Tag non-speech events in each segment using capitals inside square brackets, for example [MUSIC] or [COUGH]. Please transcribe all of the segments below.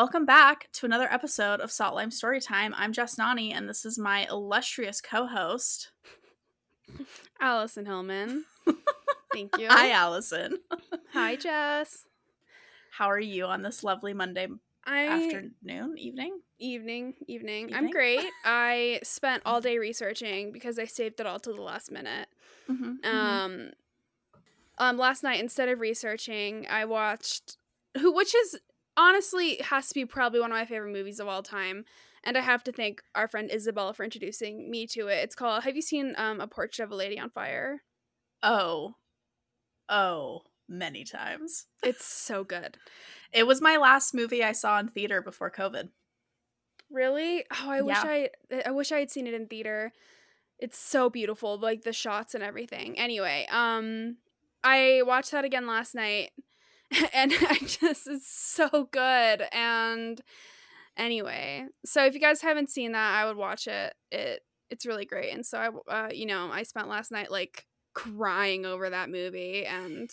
Welcome back to another episode of Salt Lime Storytime. I'm Jess Nani, and this is my illustrious co-host, [LAUGHS] Allison Hillman. Thank you. [LAUGHS] Hi, Allison. Hi, Jess. How are you on this lovely Monday I afternoon, evening? evening, evening. I'm great. [LAUGHS] I spent all day researching because I saved it all to the last minute. Mm-hmm, Um, um, last night instead of researching, I watched who, which is honestly has to be probably one of my favorite movies of all time. And I have to thank our friend Isabella for introducing me to it. It's called. Have you seen um, a Portrait of a Lady on Fire? Oh, oh, many times. It's so good. It was my last movie I saw in theater before COVID. Really? Oh, I wish I I wish I had seen it in theater. It's so beautiful, like the shots and everything. Anyway, um I watched that again last night [LAUGHS] and I just it's so good and anyway. So if you guys haven't seen that, I would watch it. It it's really great. And so I uh you know, I spent last night like crying over that movie and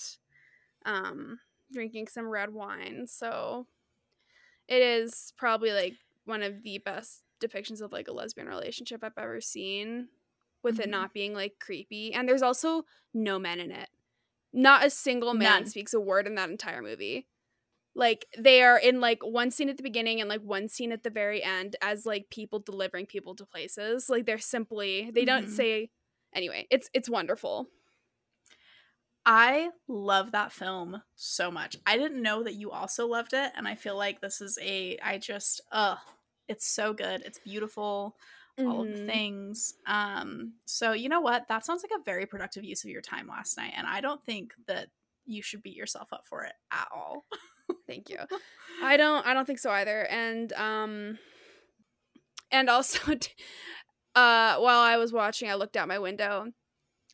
um drinking some red wine. So it is probably like one of the best depictions of like a lesbian relationship I've ever seen with it Mhm. not being like creepy. And there's also no men in it. Not a single man None. speaks a word in that entire movie. Like they are in like one scene at the beginning and like one scene at the very end as like people delivering people to places. Like they're simply they don't Mhm. say anyway, it's it's wonderful. I love that film so much. I didn't know that you also loved it, and I feel like this is a I just uh it's so good. It's beautiful, all of the Mhm. things. Um so you know what? That sounds like a very productive use of your time last night, and I don't think that you should beat yourself up for it at all. Thank you. [LAUGHS] I don't I don't think so either. And um and also [LAUGHS] uh while I was watching I looked out my window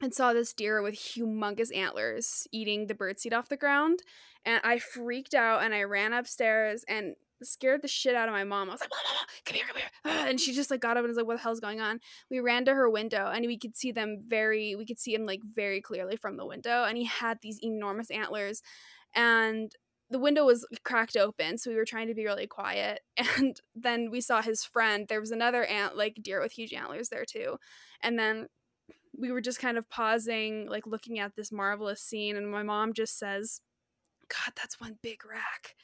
and saw this deer with humongous antlers eating the birdseed off the ground and I freaked out and I ran upstairs and scared the shit out of my mom. I was like, "Mom, mom, come here, come here. [SIGHS] And she just like got up and was like, what the hell's going on? We ran to her window and we could see them very we could see him like very clearly from the window and he had these enormous antlers and the window was cracked open so we were trying to be really quiet [LAUGHS] and then we saw his friend there was another ant like deer with huge antlers there too and then we were just kind of pausing like looking at this marvelous scene and my mom just says god that's one big rack.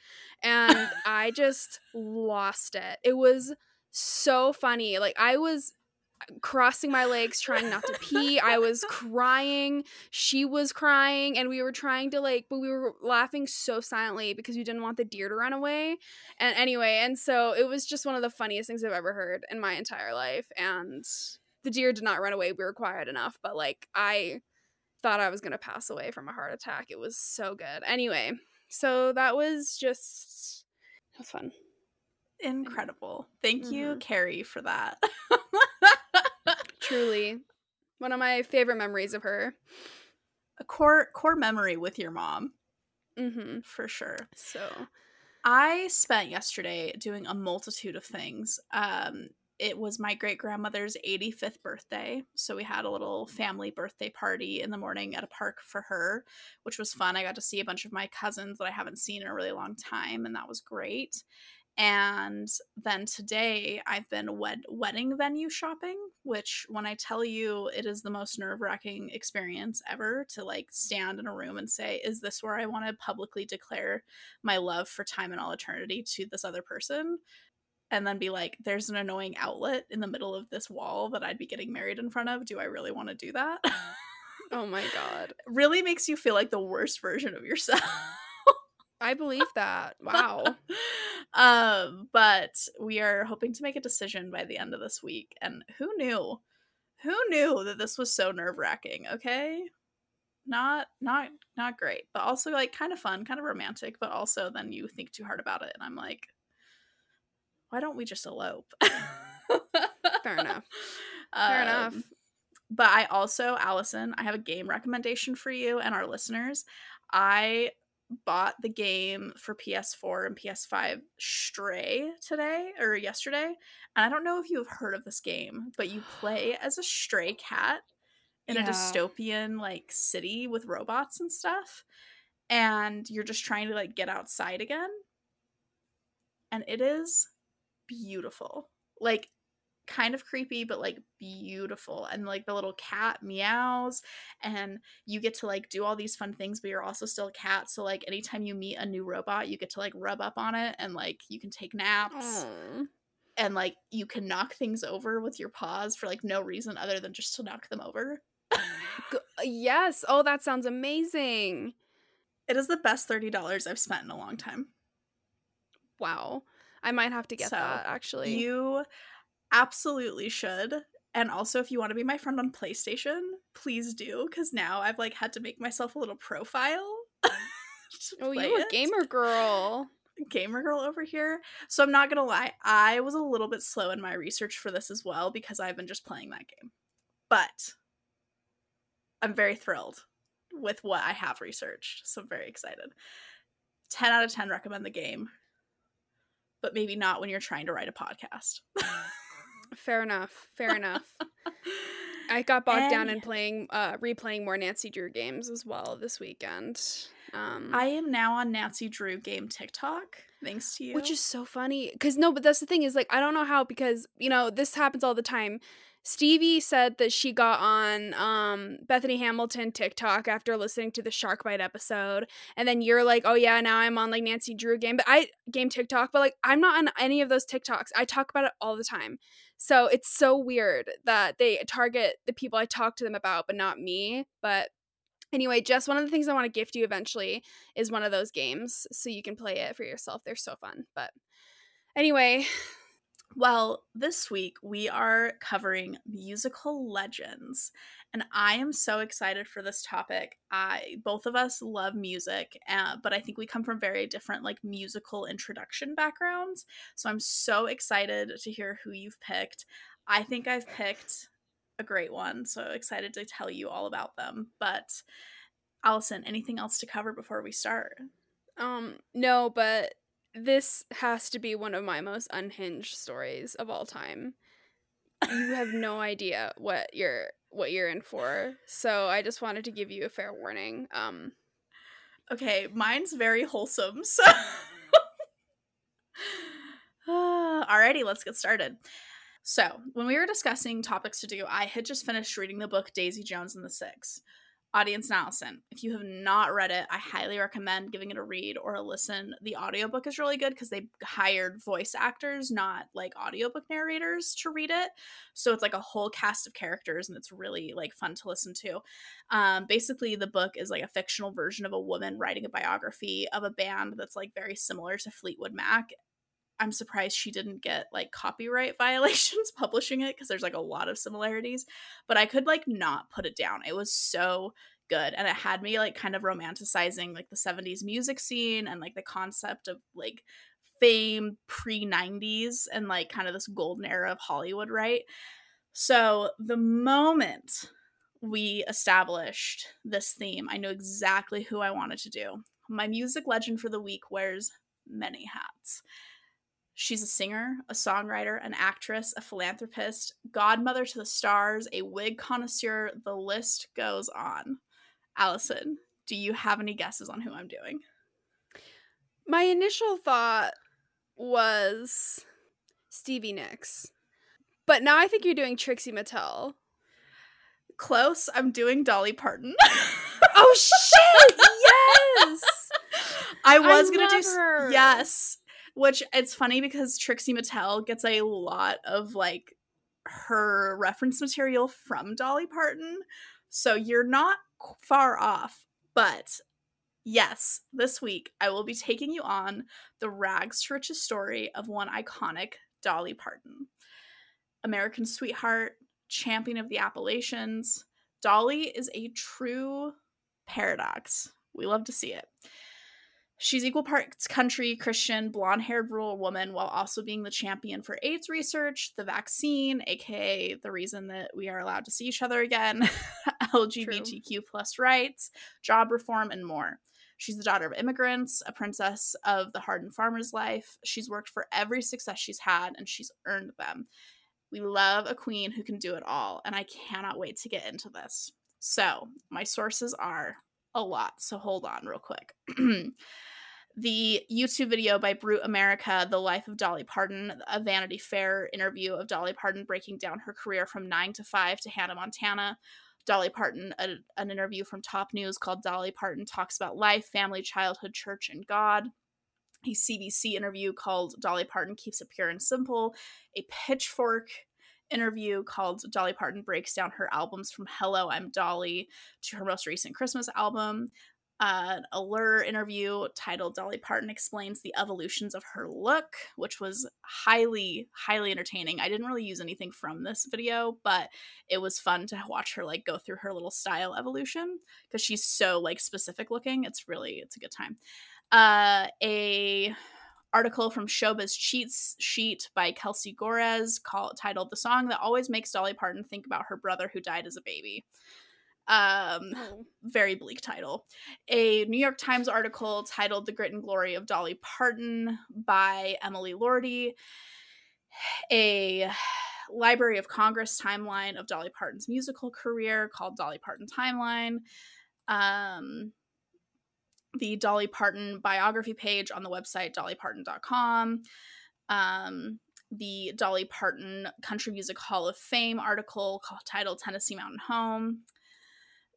And i just lost it. It was so funny like i was uh, crossing my legs trying not to pee i was [LAUGHS] crying she was crying and we were trying to like but we were laughing so silently because we didn't want the deer to run away. And anyway and so it was just one of the funniest things i've ever heard in my entire life and the deer did not run away we were quiet enough but like i thought i was going to pass away from a heart attack it was so good anyway so that was just that was fun Incredible. Thank you, Mhm. Carrie, for that. truly one of my favorite memories of her a core core memory with your mom, mm-hmm for sure. so I spent yesterday doing a multitude of things. Um, it was my great grandmother's 85th birthday. So we had a little family birthday party in the morning at a park for her, which was fun. I got to see a bunch of my cousins that I haven't seen in a really long time, and that was great. And then today I've been wed- wedding venue shopping, which when I tell you it is the most nerve-wracking experience ever to like stand in a room and say, is this where I want to publicly declare my love for time and all eternity to this other person? And then be like, there's an annoying outlet in the middle of this wall that I'd be getting married in front of. Do I really want to do that? [LAUGHS] oh my god really makes you feel like the worst version of yourself. i believe that [LAUGHS] wow um, but we are hoping to make a decision by the end of this week. And who knew? Who knew that this was so nerve wracking? Okay, not not not great, but also like kind of fun, kind of romantic. But also then you think too hard about it, and I'm like, why don't we just elope? Fair enough. [LAUGHS] Fair enough. Um, But I also, Allison, I have a game recommendation for you and our listeners. I bought the game for PS4 and PS5 Stray today or yesterday. And I don't know if you have heard of this game, but you play as a stray cat in a dystopian like city with robots and stuff. And you're just trying to like get outside again. and it is beautiful. Like kind of creepy but like beautiful and like the little cat meows and you get to like do all these fun things but you're also still a cat so like anytime you meet a new robot you get to like rub up on it and like you can take naps Aw. and like you can knock things over with your paws for like no reason other than just to knock them over [LAUGHS] uh, yes. Oh, that sounds amazing. it is the best $30 i've spent in a long time Wow. I might have to get So, that actually. You absolutely should. And also, if you want to be my friend on PlayStation, please do. Because now I've like had to make myself a little profile. [LAUGHS] oh, you a gamer girl. gamer girl over here. So I'm not gonna lie, I was a little bit slow in my research for this as well because I've been just playing that game. But I'm very thrilled with what I have researched. So I'm very excited. 10 out of 10 recommend the game. But maybe not when you're trying to write a podcast. [LAUGHS] Fair enough. Fair enough. [LAUGHS] I got bogged down And- in playing, uh, replaying more Nancy Drew games as well this weekend. Um, I am now on Nancy Drew game TikTok, thanks to you. which is so funny because no, but that's the thing is like I don't know how because you know this happens all the time. Stevie said that she got on um, Bethany Hamilton TikTok after listening to the Shark Bite episode, and then you're like, "Oh yeah, now I'm on like Nancy Drew game, but I game TikTok, but like I'm not on any of those TikToks. I talk about it all the time, so it's so weird that they target the people I talk to them about, but not me. But anyway, Jess, one of the things I want to gift you eventually is one of those games, so you can play it for yourself. They're so fun. But anyway, Well, this week we are covering musical legends, and I am so excited for this topic. I both of us love music, uh, but I think we come from very different like musical introduction backgrounds. So I'm so excited to hear who you've picked. I think I've picked a great one, so excited to tell you all about them. But Allison, anything else to cover before we start? Um, no, but this has to be one of my most unhinged stories of all time. You have no [LAUGHS] idea what you're what you're in for. So I just wanted to give you a fair warning. Um Okay, mine's very wholesome. So, [LAUGHS] alrighty, let's get started. So, when we were discussing topics to do, I had just finished reading the book Daisy Jones and the Six. Audience and Allison, if you have not read it, I highly recommend giving it a read or a listen. The audiobook is really good because they hired voice actors, not like audiobook narrators, to read it. So it's like a whole cast of characters and it's really like fun to listen to. Um, basically, the book is like a fictional version of a woman writing a biography of a band that's like very similar to Fleetwood Mac. I'm surprised she didn't get like copyright [LAUGHS] violations publishing it because there's like a lot of similarities, but I could like not put it down. It was so good and it had me like kind of romanticizing like the 70s music scene and like the concept of like fame pre 90s and like kind of this golden era of Hollywood, right? So the moment we established this theme, I knew exactly who I wanted to do. My music legend for the week wears many hats. She's a singer, a songwriter, an actress, a philanthropist, godmother to the stars, a wig connoisseur. The list goes on. Allison, do you have any guesses on who I'm doing? my initial thought was Stevie Nicks. But now I think you're doing Trixie Mattel. Close. I'm doing Dolly Parton. Oh shit! [LAUGHS] yes. I was gonna do her. yes, which it's funny because Trixie Mattel gets a lot of like her reference material from Dolly Parton, so you're not far off. But yes, this week I will be taking you on the rags to riches story of one iconic Dolly Parton, American sweetheart, champion of the Appalachians. Dolly is a true paradox. We love to see it. She's equal parts country, Christian, blonde haired rural woman, while also being the champion for AIDS research, the vaccine, aka the reason that we are allowed to see each other again, [LAUGHS] LGBTQ plus rights, job reform, and more. She's the daughter of immigrants, a princess of the hardened farmer's life. She's worked for every success she's had, and she's earned them. We love a queen who can do it all, and I cannot wait to get into this. So, my sources are a lot, so hold on real quick. [CLEARS THROAT] The YouTube video by Brut America, The Life of Dolly Parton, a Vanity Fair interview of Dolly Parton breaking down her career from 9 to 5 to Hannah Montana. Dolly Parton, a, an interview from Top News called Dolly Parton Talks About Life, Family, Childhood, Church, and God. A CBC interview called Dolly Parton Keeps It Pure and Simple. A Pitchfork interview called Dolly Parton breaks down her albums from Hello, I'm Dolly to her most recent Christmas album. An Allure interview titled Dolly Parton explains the evolutions of her look, which was highly, highly entertaining. I didn't really use anything from this video, but it was fun to watch her like go through her little style evolution because she's so like specific looking. It's really, it's a good time. Uh, a article from Showbiz Cheats Sheet by Kelsey Gores called titled "The Song That Always Makes Dolly Parton Think About Her Brother Who Died as a Baby." Um, Oh. very bleak title. A New York Times article titled "The Grit and Glory of Dolly Parton" by Emily Lordi. A Library of Congress timeline of Dolly Parton's musical career called Dolly Parton Timeline. Um, the Dolly Parton biography page on the website dollyparton.com. Um, the Dolly Parton Country Music Hall of Fame article called, titled Tennessee Mountain Home.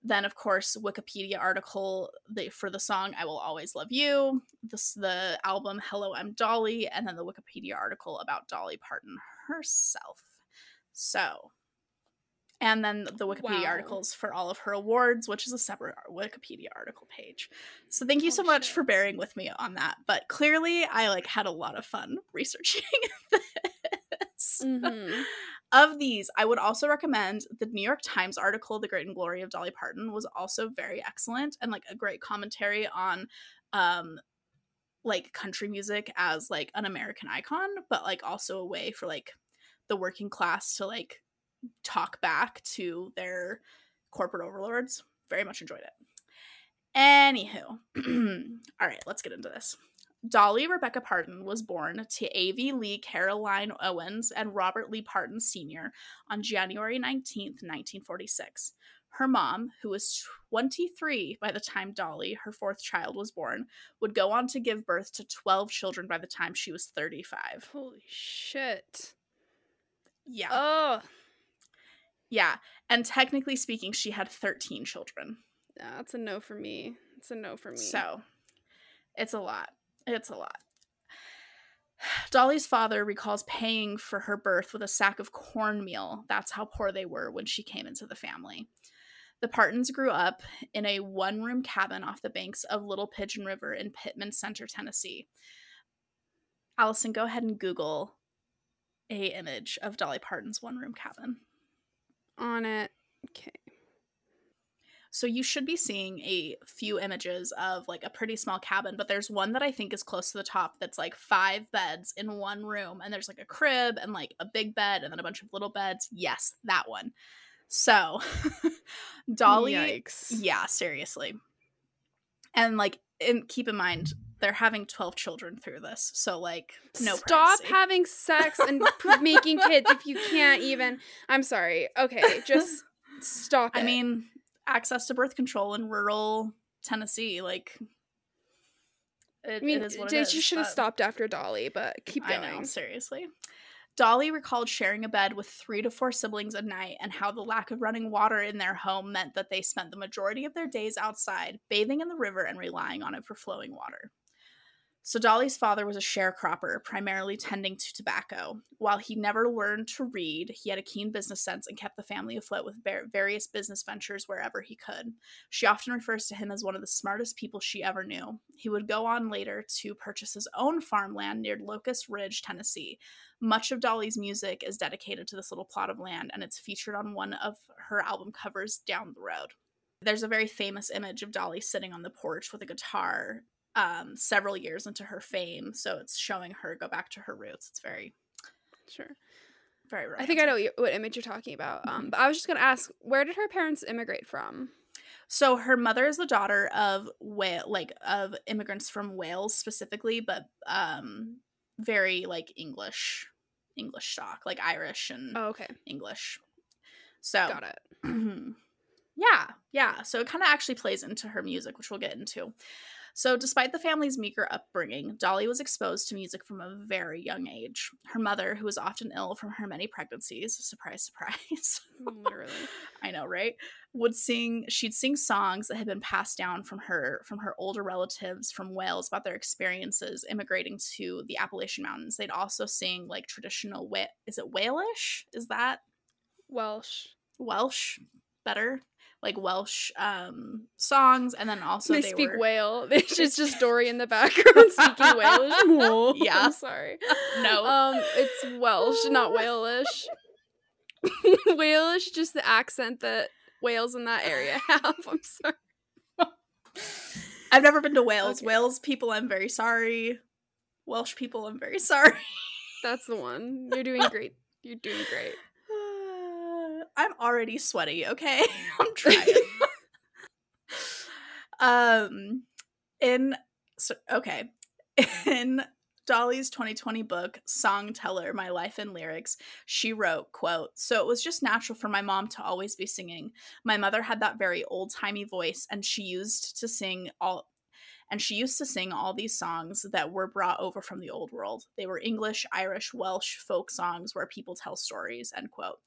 Then, of course, Wikipedia article for the song "I Will Always Love You," this the album "Hello, I'm Dolly," and then the Wikipedia article about Dolly Parton herself. So, and then the Wikipedia Wow. articles for all of her awards, which is a separate Wikipedia article page. So, thank you so Oh, much shit. for bearing with me on that. But clearly, I like had a lot of fun researching [LAUGHS] this. Mhm. Of these, I would also recommend the New York Times article, The Great and Glory of Dolly Parton, was also very excellent and like a great commentary on um like country music as like an American icon, but like also a way for like the working class to like talk back to their corporate overlords. Very much enjoyed it. Anywho, [CLEARS THROAT] all right, let's get into this. Dolly Rebecca Parton was born to Avie Lee Caroline Owens and Robert Lee Parton Sr. on January 19, 1946. Her mom, who was 23 by the time Dolly, her fourth child, was born, would go on to give birth to 12 children by the time she was 35. Holy shit. Yeah. Oh, Yeah. And technically speaking, she had 13 children. that's a no for me. It's a no for me. So it's a lot. It's a lot. Dolly's father recalls paying for her birth with a sack of cornmeal. That's how poor they were when she came into the family. The Partons grew up in a one room cabin off the banks of Little Pigeon River in Pittman Center, Tennessee. Allison, go ahead and Google a image of Dolly Parton's one room cabin. on it. Okay. So you should be seeing a few images of like a pretty small cabin, but there's one that I think is close to the top that's like five beds in one room and there's like a crib and like a big bed and then a bunch of little beds. Yes, that one. So [LAUGHS] Dolly Yikes. Yeah, seriously. And like and keep in mind they're having 12 children through this. So like no Stop privacy. having sex and [LAUGHS] making kids if you can't even. I'm sorry. Okay, just [LAUGHS] stop it. I mean, access to birth control in rural Tennessee, like it, I mean, it is what it is. you should have stopped after Dolly, but keep going. know, seriously. Dolly recalled sharing a bed with three to four siblings a night and how the lack of running water in their home meant that they spent the majority of their days outside, bathing in the river and relying on it for flowing water. So Dolly's father was a sharecropper, primarily tending to tobacco. While he never learned to read, he had a keen business sense and kept the family afloat with various business ventures wherever he could. She often refers to him as one of the smartest people she ever knew. He would go on later to purchase his own farmland near Locust Ridge, Tennessee. Much of Dolly's music is dedicated to this little plot of land, and it's featured on one of her album covers down the road. There's a very famous image of Dolly sitting on the porch with a guitar um, several years into her fame. So it's showing her go back to her roots. It's very, Sure. very romantic. I think I know what- image you're talking about. Um, but I was just gonna ask, where did her parents immigrate from? So her mother is the daughter of Wales, like of immigrants from Wales specifically, but um, very like English, English stock, like Irish and Oh, okay, English. So got it. [CLEARS THROAT] yeah, yeah. So it kind of actually plays into her music, which we'll get into. So, despite the family's meager upbringing, Dolly was exposed to music from a very young age. Her mother, who was often ill from her many pregnancies, surprise, surprise. [LAUGHS] Mm, literally. I know, right? Would sing she'd sing songs that had been passed down from her from her older relatives from Wales about their experiences immigrating to the Appalachian Mountains. They'd also sing like traditional Wa- is it Walish? Is that Welsh. Welsh better? Like Welsh um songs and then also they, they, speak were, whale. [LAUGHS] It's [LAUGHS] just just Dory in the background speaking Walish. [LAUGHS] Yeah. I'm sorry. No. Um, it's Welsh, not Walish. Walish, just the accent that whales in that area have. I'm sorry. I've never been to Wales. Okay. Wales people, I'm very sorry. Welsh people, I'm very sorry. That's the one. You're doing great. You're doing great. I'm already sweaty, okay? [LAUGHS] I'm [LAUGHS] trying. [LAUGHS] um in so, okay. In Dolly's 2020 book, Songteller My Life in Lyrics, she wrote, quote, So it was just natural for my mom to always be singing. My mother had that very old-timey voice and she used to sing all and she used to sing all these songs that were brought over from the old world. They were English, Irish, Welsh folk songs where people tell stories, end quote.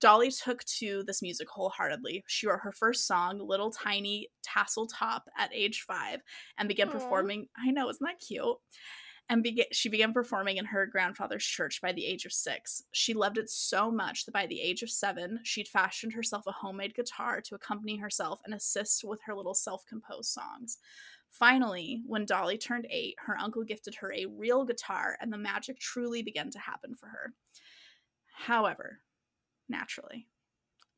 Dolly took to this music wholeheartedly. She wrote her first song, Little Tiny Tassel Top, at age five and began Aw. performing. I know, isn't that cute? And began, she began performing in her grandfather's church by the age of six. She loved it so much that by the age of seven, she'd fashioned herself a homemade guitar to accompany herself and assist with her little self composed songs. Finally, when Dolly turned eight, her uncle gifted her a real guitar, and the magic truly began to happen for her. However, naturally,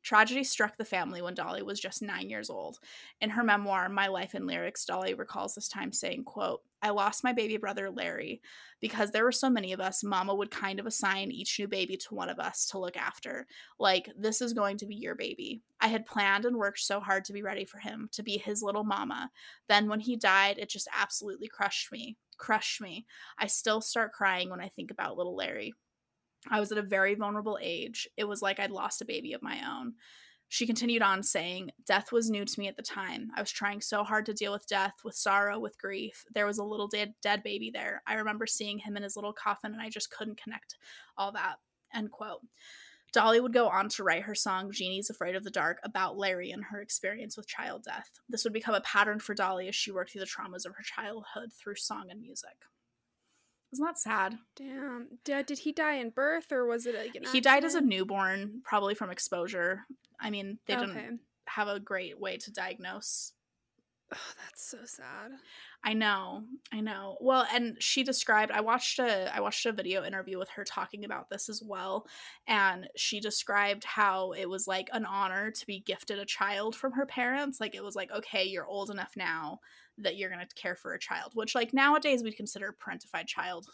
tragedy struck the family when Dolly was just nine years old. In her memoir, My Life in Lyrics, Dolly recalls this time saying, quote, I lost my baby brother Larry. Because there were so many of us, Mama would kind of assign each new baby to one of us to look after. Like, this is going to be your baby. I had planned and worked so hard to be ready for him, to be his little mama. Then when he died, it just absolutely crushed me. Crushed me. I still start crying when I think about little Larry. I was at a very vulnerable age. It was like I'd lost a baby of my own. She continued on saying, Death was new to me at the time. I was trying so hard to deal with death, with sorrow, with grief. There was a little dead, dead baby there. I remember seeing him in his little coffin and I just couldn't connect all that. End quote. Dolly would go on to write her song Jeannie's Afraid of the Dark about Larry and her experience with child death. This would become a pattern for Dolly as she worked through the traumas of her childhood through song and music. Isn't that sad? Damn. Did, did he die in birth or was it like an he died as a newborn, probably from exposure. I mean, they didn't have a great way to diagnose. Oh, that's so sad. I know, I know. Well, and she described. I watched a I watched a video interview with her talking about this as well, and she described how it was like an honor to be gifted a child from her parents. Like it was like, okay, you're old enough now that you're gonna care for a child, which like nowadays we'd consider parentified child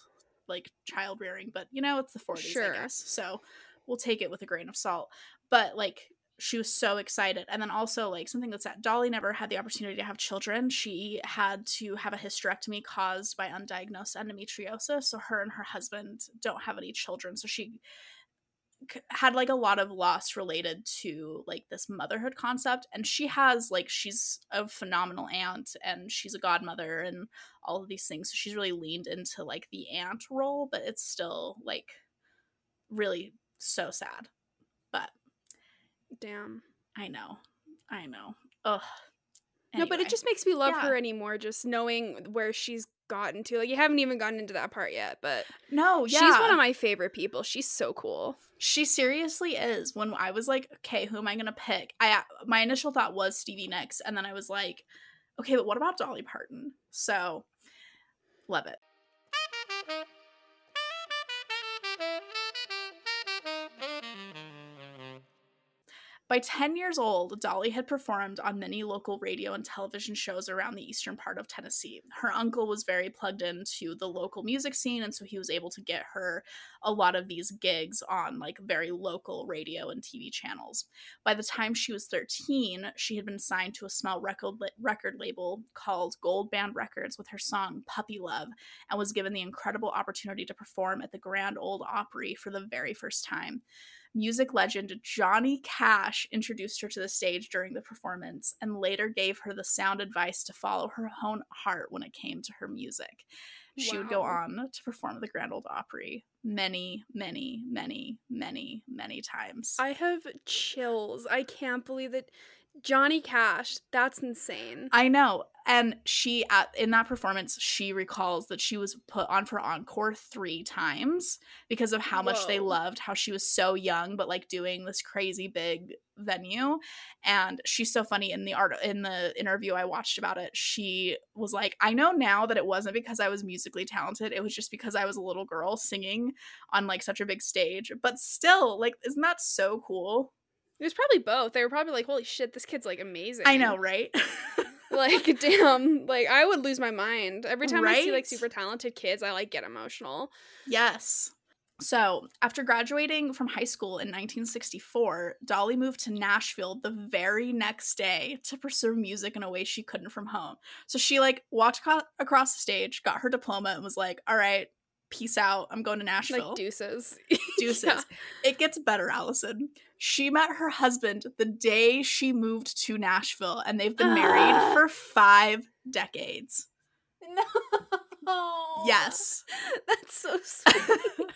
like child rearing, but you know it's the 40s, Sure. I guess. So we'll take it with a grain of salt. But like she was so excited. And then also like something that's that Dolly never had the opportunity to have children. She had to have a hysterectomy caused by undiagnosed endometriosis. So her and her husband don't have any children. So she had like a lot of loss related to like this motherhood concept and she has like she's a phenomenal aunt and she's a godmother and all of these things so she's really leaned into like the aunt role but it's still like really so sad but Damn. i know i know ugh No, but it just makes me love Yeah. her anymore just knowing where she's gotten to. Like you haven't even gotten into that part yet, but no yeah she's one of my favorite people. She's so cool. She seriously is. When I was like, okay, who am I gonna pick? I uh, my initial thought was Stevie Nicks, and then I was like, okay, but what about Dolly Parton? So, love it. By 10 years old, Dolly had performed on many local radio and television shows around the eastern part of Tennessee. Her uncle was very plugged into the local music scene, and so he was able to get her a lot of these gigs on like very local radio and TV channels. By the time she was 13, she had been signed to a small record, record label called Goldband Records with her song Puppy Love and was given the incredible opportunity to perform at the Grand Ole Opry for the very first time. Music legend Johnny Cash introduced her to the stage during the performance and later gave her the sound advice to follow her own heart when it came to her music. She would go on to perform at the Grand Ole Opry many, many, many, many, many times. I have chills. I can't believe that Johnny Cash. That's insane. I know. And she at in that performance, she recalls that she was put on for encore three times because of how much they loved how she was so young, but like doing this crazy big venue. And she's so funny in the art in the interview I watched about it. She was like, I know now that it wasn't because I was musically talented. It was just because I was a little girl singing on like such a big stage. But still, like, isn't that so cool? It was probably both. They were probably like, "Holy shit, this kid's like amazing." I know, right? [LAUGHS] Like, [LAUGHS] damn. Like, I would lose my mind every time I see like super talented kids. I like get emotional. Yes. So, after graduating from high school in 1964, Dolly moved to Nashville the very next day to pursue music in a way she couldn't from home. So, she like walked across the stage, got her diploma, and was like, "All right, peace out. I'm going to Nashville." Like deuces. [LAUGHS] Deuces. Yeah. It gets better, Allison. She met her husband the day she moved to Nashville, and they've been married [GASPS] for five decades. No. Yes. [LAUGHS] That's so sweet.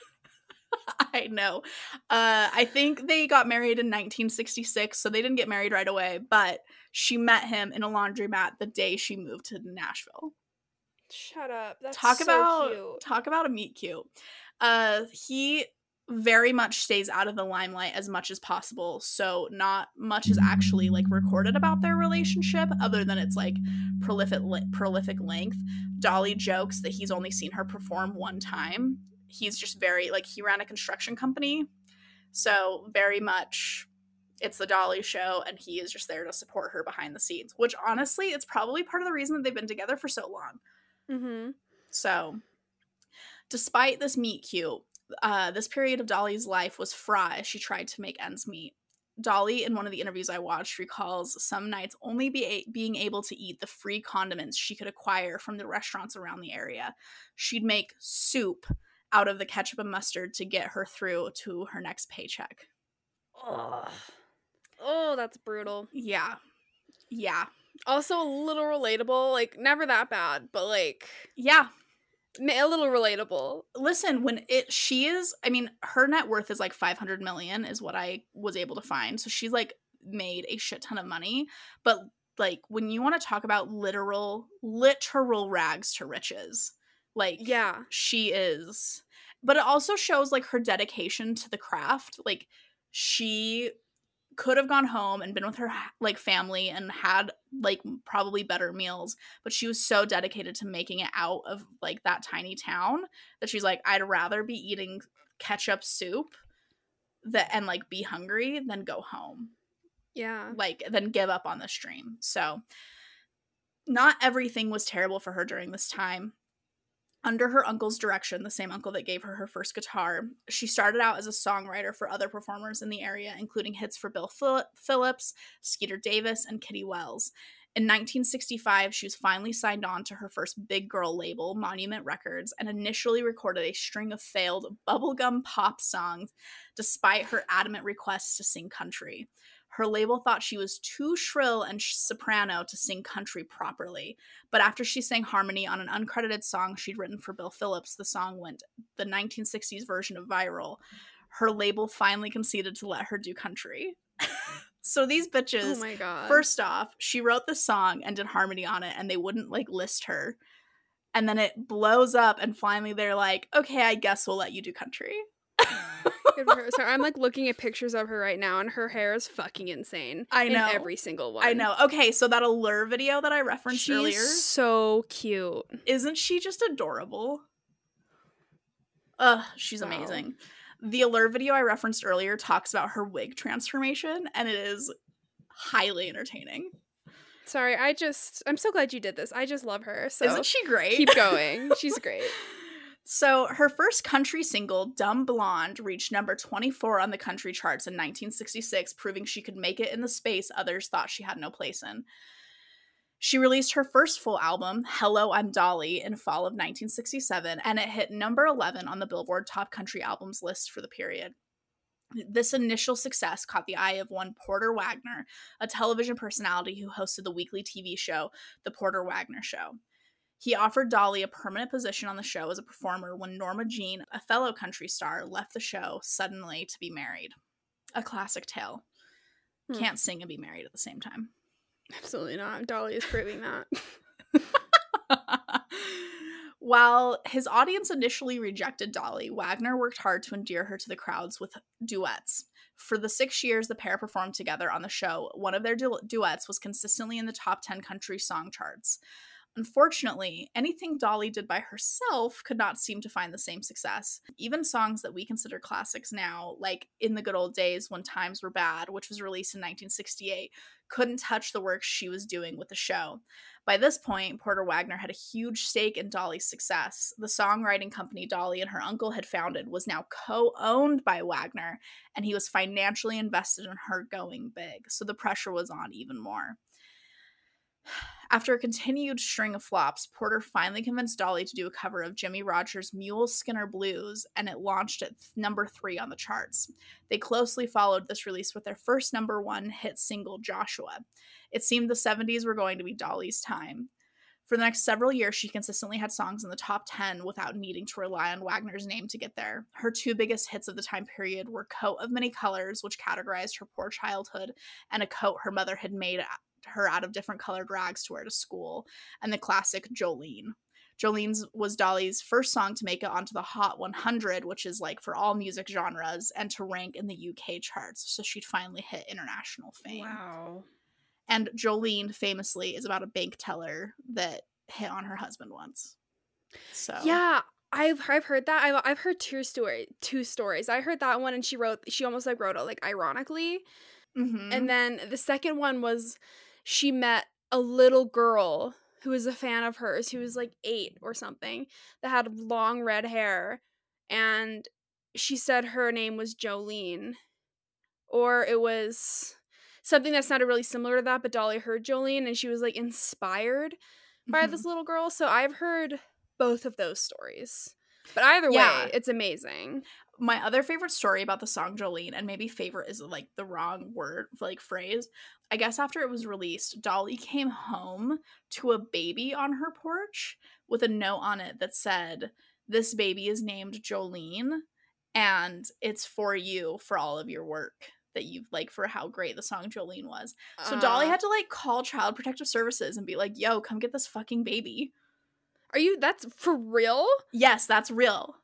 [LAUGHS] I know. Uh, I think they got married in 1966, so they didn't get married right away, but she met him in a laundromat the day she moved to Nashville. Shut up. That's talk so about cute. talk about a meet cute. Uh, he very much stays out of the limelight as much as possible, so not much is actually like recorded about their relationship, other than it's like prolific li- prolific length. Dolly jokes that he's only seen her perform one time. He's just very like he ran a construction company, so very much it's the Dolly show, and he is just there to support her behind the scenes. Which honestly, it's probably part of the reason that they've been together for so long. Mm-hmm. So, despite this meet cute, uh, this period of Dolly's life was fraught as she tried to make ends meet. Dolly, in one of the interviews I watched, recalls some nights only be a- being able to eat the free condiments she could acquire from the restaurants around the area. She'd make soup out of the ketchup and mustard to get her through to her next paycheck. Ugh. Oh, that's brutal. Yeah. Yeah. Also, a little relatable. Like, never that bad, but like Yeah. a little relatable. listen when it she is i mean her net worth is like 500 million is what i was able to find so she's like made a shit ton of money but like when you want to talk about literal literal rags to riches like Yeah. she is but it also shows like her dedication to the craft like she could have gone home and been with her like family and had like probably better meals but she was so dedicated to making it out of like that tiny town that she's like i'd rather be eating ketchup soup that and like be hungry than go home. Yeah. like then give up on the dream so not everything was terrible for her during this time under her uncle's direction the same uncle that gave her her first guitar she started out as a songwriter for other performers in the area including hits for bill Phil- phillips skeeter davis and kitty wells. In 1965 she was finally signed on to her first big girl label monument records and initially recorded a string of failed bubblegum pop songs despite her adamant requests to sing country her label thought she was too shrill and soprano to sing country properly. But after she sang harmony on an uncredited song she'd written for Bill Phillips, the song went the 1960s version of viral. Her label finally conceded to let her do country. [LAUGHS] so these bitches, Oh my god. first off, she wrote the song and did harmony on it, and they wouldn't like list her. And then it blows up, and finally they're like, okay, I guess we'll let you do country. [LAUGHS] Good for her. So I'm like looking at pictures of her right now, and her hair is fucking insane. I in know. every single one. I know. Okay, so that Allure video that I referenced She's earlier, so cute. isn't she just adorable? Ugh, she's Wow. amazing. The Allure video I referenced earlier talks about her wig transformation, and it is highly entertaining. Sorry, I just I'm so glad you did this. I just love her. So Isn't she great? keep going. [LAUGHS] She's great. So, her first country single, Dumb Blonde, reached number 24 on the country charts in 1966, proving she could make it in the space others thought she had no place in. She released her first full album, Hello, I'm Dolly, in fall of 1967, and it hit number 11 on the Billboard Top Country Albums list for the period. This initial success caught the eye of one Porter Wagoner, a television personality who hosted the weekly TV show, The Porter Wagoner Show. He offered Dolly a permanent position on the show as a performer when Norma Jean, a fellow country star, left the show suddenly to be married. A classic tale. Hmm. Can't sing and be married at the same time. Absolutely not. Dolly is proving that. [LAUGHS] While his audience initially rejected Dolly, Wagoner worked hard to endear her to the crowds with duets. For the six years the pair performed together on the show, one of their du- duets was consistently in the top 10 country song charts. Unfortunately, anything Dolly did by herself could not seem to find the same success. Even songs that we consider classics now, like In the Good Old Days When Times Were Bad, which was released in 1968, couldn't touch the work she was doing with the show. By this point, Porter Wagoner had a huge stake in Dolly's success. The songwriting company Dolly and her uncle had founded was now co owned by Wagoner, and he was financially invested in her going big, so the pressure was on even more. After a continued string of flops, Porter finally convinced Dolly to do a cover of Jimmie Rodgers' Mule Skinner Blues, and it launched at number three on the charts. They closely followed this release with their first number one hit single, Joshua. It seemed the 70s were going to be Dolly's time. For the next several years, she consistently had songs in the top 10 without needing to rely on Wagoner's name to get there. Her two biggest hits of the time period were Coat of Many Colors, which categorized her poor childhood, and a coat her mother had made her out of different colored rags to wear to school, and the classic Jolene. Jolene's was Dolly's first song to make it onto the Hot 100, which is like for all music genres, and to rank in the UK charts. So she'd finally hit international fame. Wow. And Jolene famously is about a bank teller that hit on her husband once. So Yeah, I've I've heard that. I've I've heard two story two stories. I heard that one and she wrote she almost like wrote it like ironically. Mhm. And then the second one was she met a little girl who was a fan of hers who was like 8 or something that had long red hair and she said her name was Jolene or it was something that sounded really similar to that but Dolly heard Jolene and she was like inspired by Mhm. this little girl. So I've heard both of those stories. But either Yeah. way, it's amazing. My other favorite story about the song Jolene, and maybe favorite is like the wrong word, like phrase. I guess after it was released, Dolly came home to a baby on her porch with a note on it that said, This baby is named Jolene, and it's for you for all of your work that you've like for how great the song Jolene was. So Dolly Uh, had to like call Child Protective Services and be like, Yo, come get this fucking baby. Are you that's for real? Yes, that's real.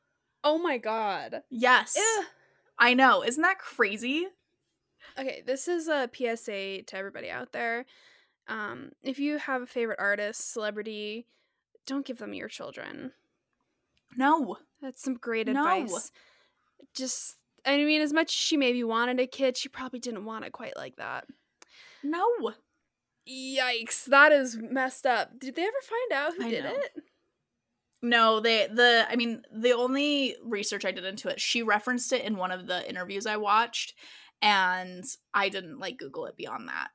Oh my god. Yes. Ugh. I know. Isn't that crazy? Okay, this is a PSA to everybody out there. Um, if you have a favorite artist, celebrity, don't give them your children. No. That's some great No. advice. Just I mean, as much as she maybe wanted a kid, she probably didn't want it quite like that. No. Yikes, that is messed up. Did they ever find out who I did know. it? No, they the I mean, the only research I did into it, she referenced it in one of the interviews I watched and I didn't like Google it beyond that.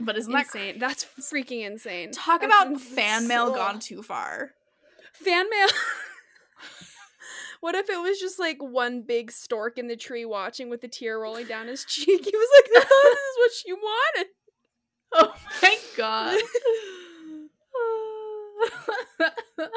But isn't that insane? That's freaking insane. Talk That's about ins- fan mail gone too far. Fan mail. [LAUGHS] what if it was just like one big stork in the tree watching with a tear rolling down his cheek? He was like, thought this is what she wanted. [LAUGHS] Oh my god. [LAUGHS] [LAUGHS]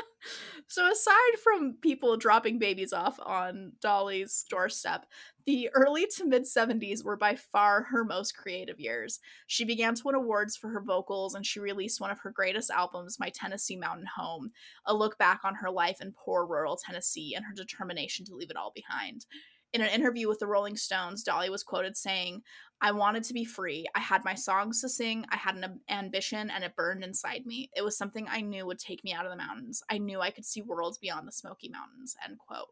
so aside from people dropping babies off on Dolly's doorstep, the early to mid 70s were by far her most creative years. She began to win awards for her vocals and she released one of her greatest albums, My Tennessee Mountain Home, a look back on her life in poor rural Tennessee and her determination to leave it all behind. In an interview with the Rolling Stones, Dolly was quoted saying, I wanted to be free. I had my songs to sing. I had an ambition and it burned inside me. It was something I knew would take me out of the mountains. I knew I could see worlds beyond the Smoky Mountains. End quote.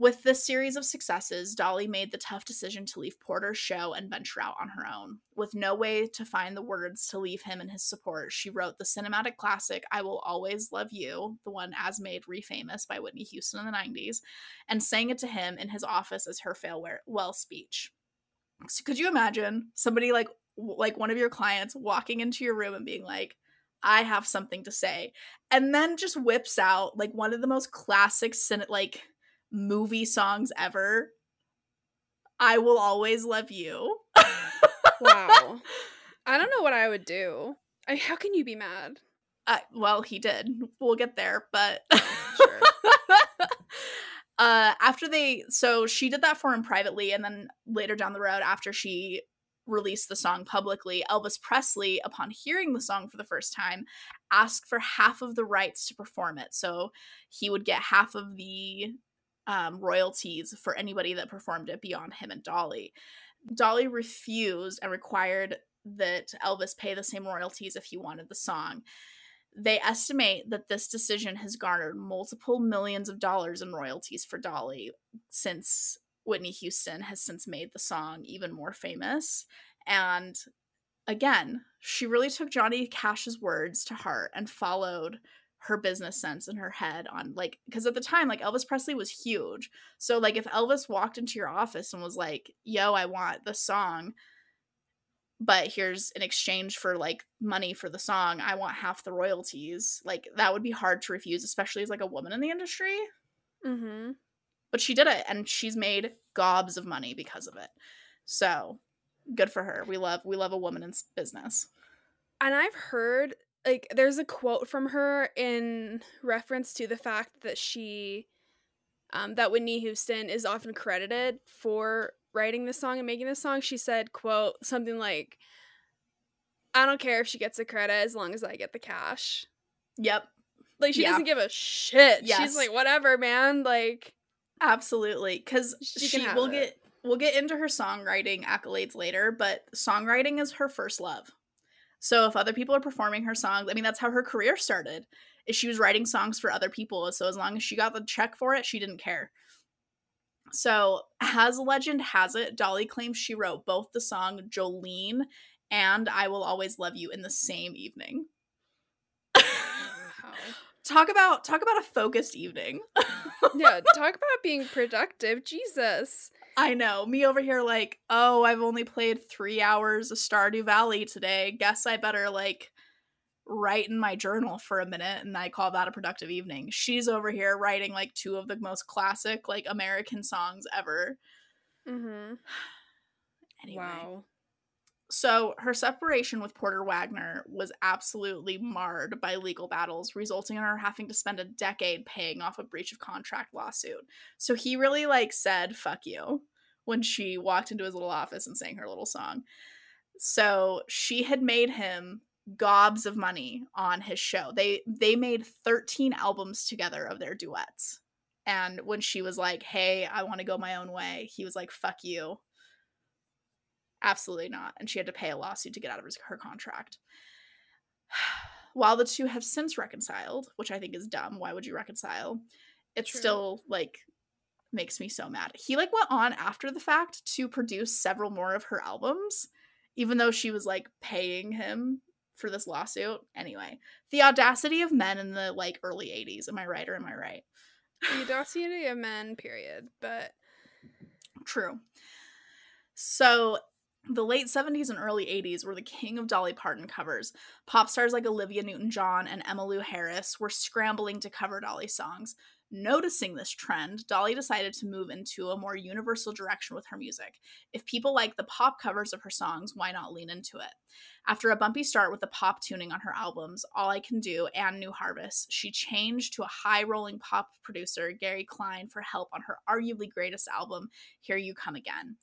With this series of successes, Dolly made the tough decision to leave Porter's show and venture out on her own. With no way to find the words to leave him and his support, she wrote the cinematic classic I Will Always Love You, the one as made refamous by Whitney Houston in the 90s, and sang it to him in his office as her farewell speech. So could you imagine somebody like like one of your clients walking into your room and being like, "I have something to say," and then just whips out like one of the most classic cin- like movie songs ever, I will always love you. wow. [LAUGHS] I don't know what I would do. I, how can you be mad? Uh, well, he did. We'll get there, but sure. [LAUGHS] uh, after they, so she did that for him privately, and then later down the road, after she released the song publicly, Elvis Presley, upon hearing the song for the first time, asked for half of the rights to perform it. So he would get half of the um, royalties for anybody that performed it beyond him and Dolly. Dolly refused and required that Elvis pay the same royalties if he wanted the song. They estimate that this decision has garnered multiple millions of dollars in royalties for Dolly since Whitney Houston has since made the song even more famous. And again, she really took Johnny Cash's words to heart and followed her business sense in her head on like because at the time like Elvis Presley was huge. So like if Elvis walked into your office and was like, "Yo, I want the song," but here's an exchange for like money for the song, I want half the royalties. Like that would be hard to refuse, especially as like a woman in the industry. Mhm. But she did it and she's made gobs of money because of it. So, good for her. We love we love a woman in business. And I've heard like there's a quote from her in reference to the fact that she um that Whitney Houston is often credited for writing this song and making this song. She said, quote, something like I don't care if she gets the credit as long as I get the cash. Yep. Like she doesn't give a shit. Yes. She's like, whatever, man. Like Absolutely. Cause she, she will it. get we'll get into her songwriting accolades later, but songwriting is her first love. So if other people are performing her songs, I mean that's how her career started. Is she was writing songs for other people. So as long as she got the check for it, she didn't care. So, as legend has it, Dolly claims she wrote both the song Jolene and I Will Always Love You in the same evening. [LAUGHS] talk about talk about a focused evening. [LAUGHS] yeah, talk about being productive. Jesus. I know. Me over here like, "Oh, I've only played 3 hours of Stardew Valley today. Guess I better like write in my journal for a minute and I call that a productive evening. She's over here writing like two of the most classic like American songs ever. Mm-hmm. [SIGHS] Anyway. Wow. So her separation with Porter Wagoner was absolutely marred by legal battles, resulting in her having to spend a decade paying off a breach of contract lawsuit. So he really like said "fuck you" when she walked into his little office and sang her little song. So she had made him gobs of money on his show. They they made 13 albums together of their duets. And when she was like, "Hey, I want to go my own way." He was like, "Fuck you." Absolutely not. And she had to pay a lawsuit to get out of her contract. [SIGHS] While the two have since reconciled, which I think is dumb, why would you reconcile? It's True. still like makes me so mad. He like went on after the fact to produce several more of her albums even though she was like paying him for this lawsuit. Anyway, the audacity of men in the like early 80s. Am I right or am I right? The [LAUGHS] audacity of men, period. But true. So the late 70s and early 80s were the king of Dolly Parton covers. Pop stars like Olivia Newton John and Emmylou Harris were scrambling to cover Dolly songs. Noticing this trend, Dolly decided to move into a more universal direction with her music. If people like the pop covers of her songs, why not lean into it? After a bumpy start with the pop tuning on her albums, All I Can Do and New Harvest, she changed to a high rolling pop producer, Gary Klein, for help on her arguably greatest album, Here You Come Again.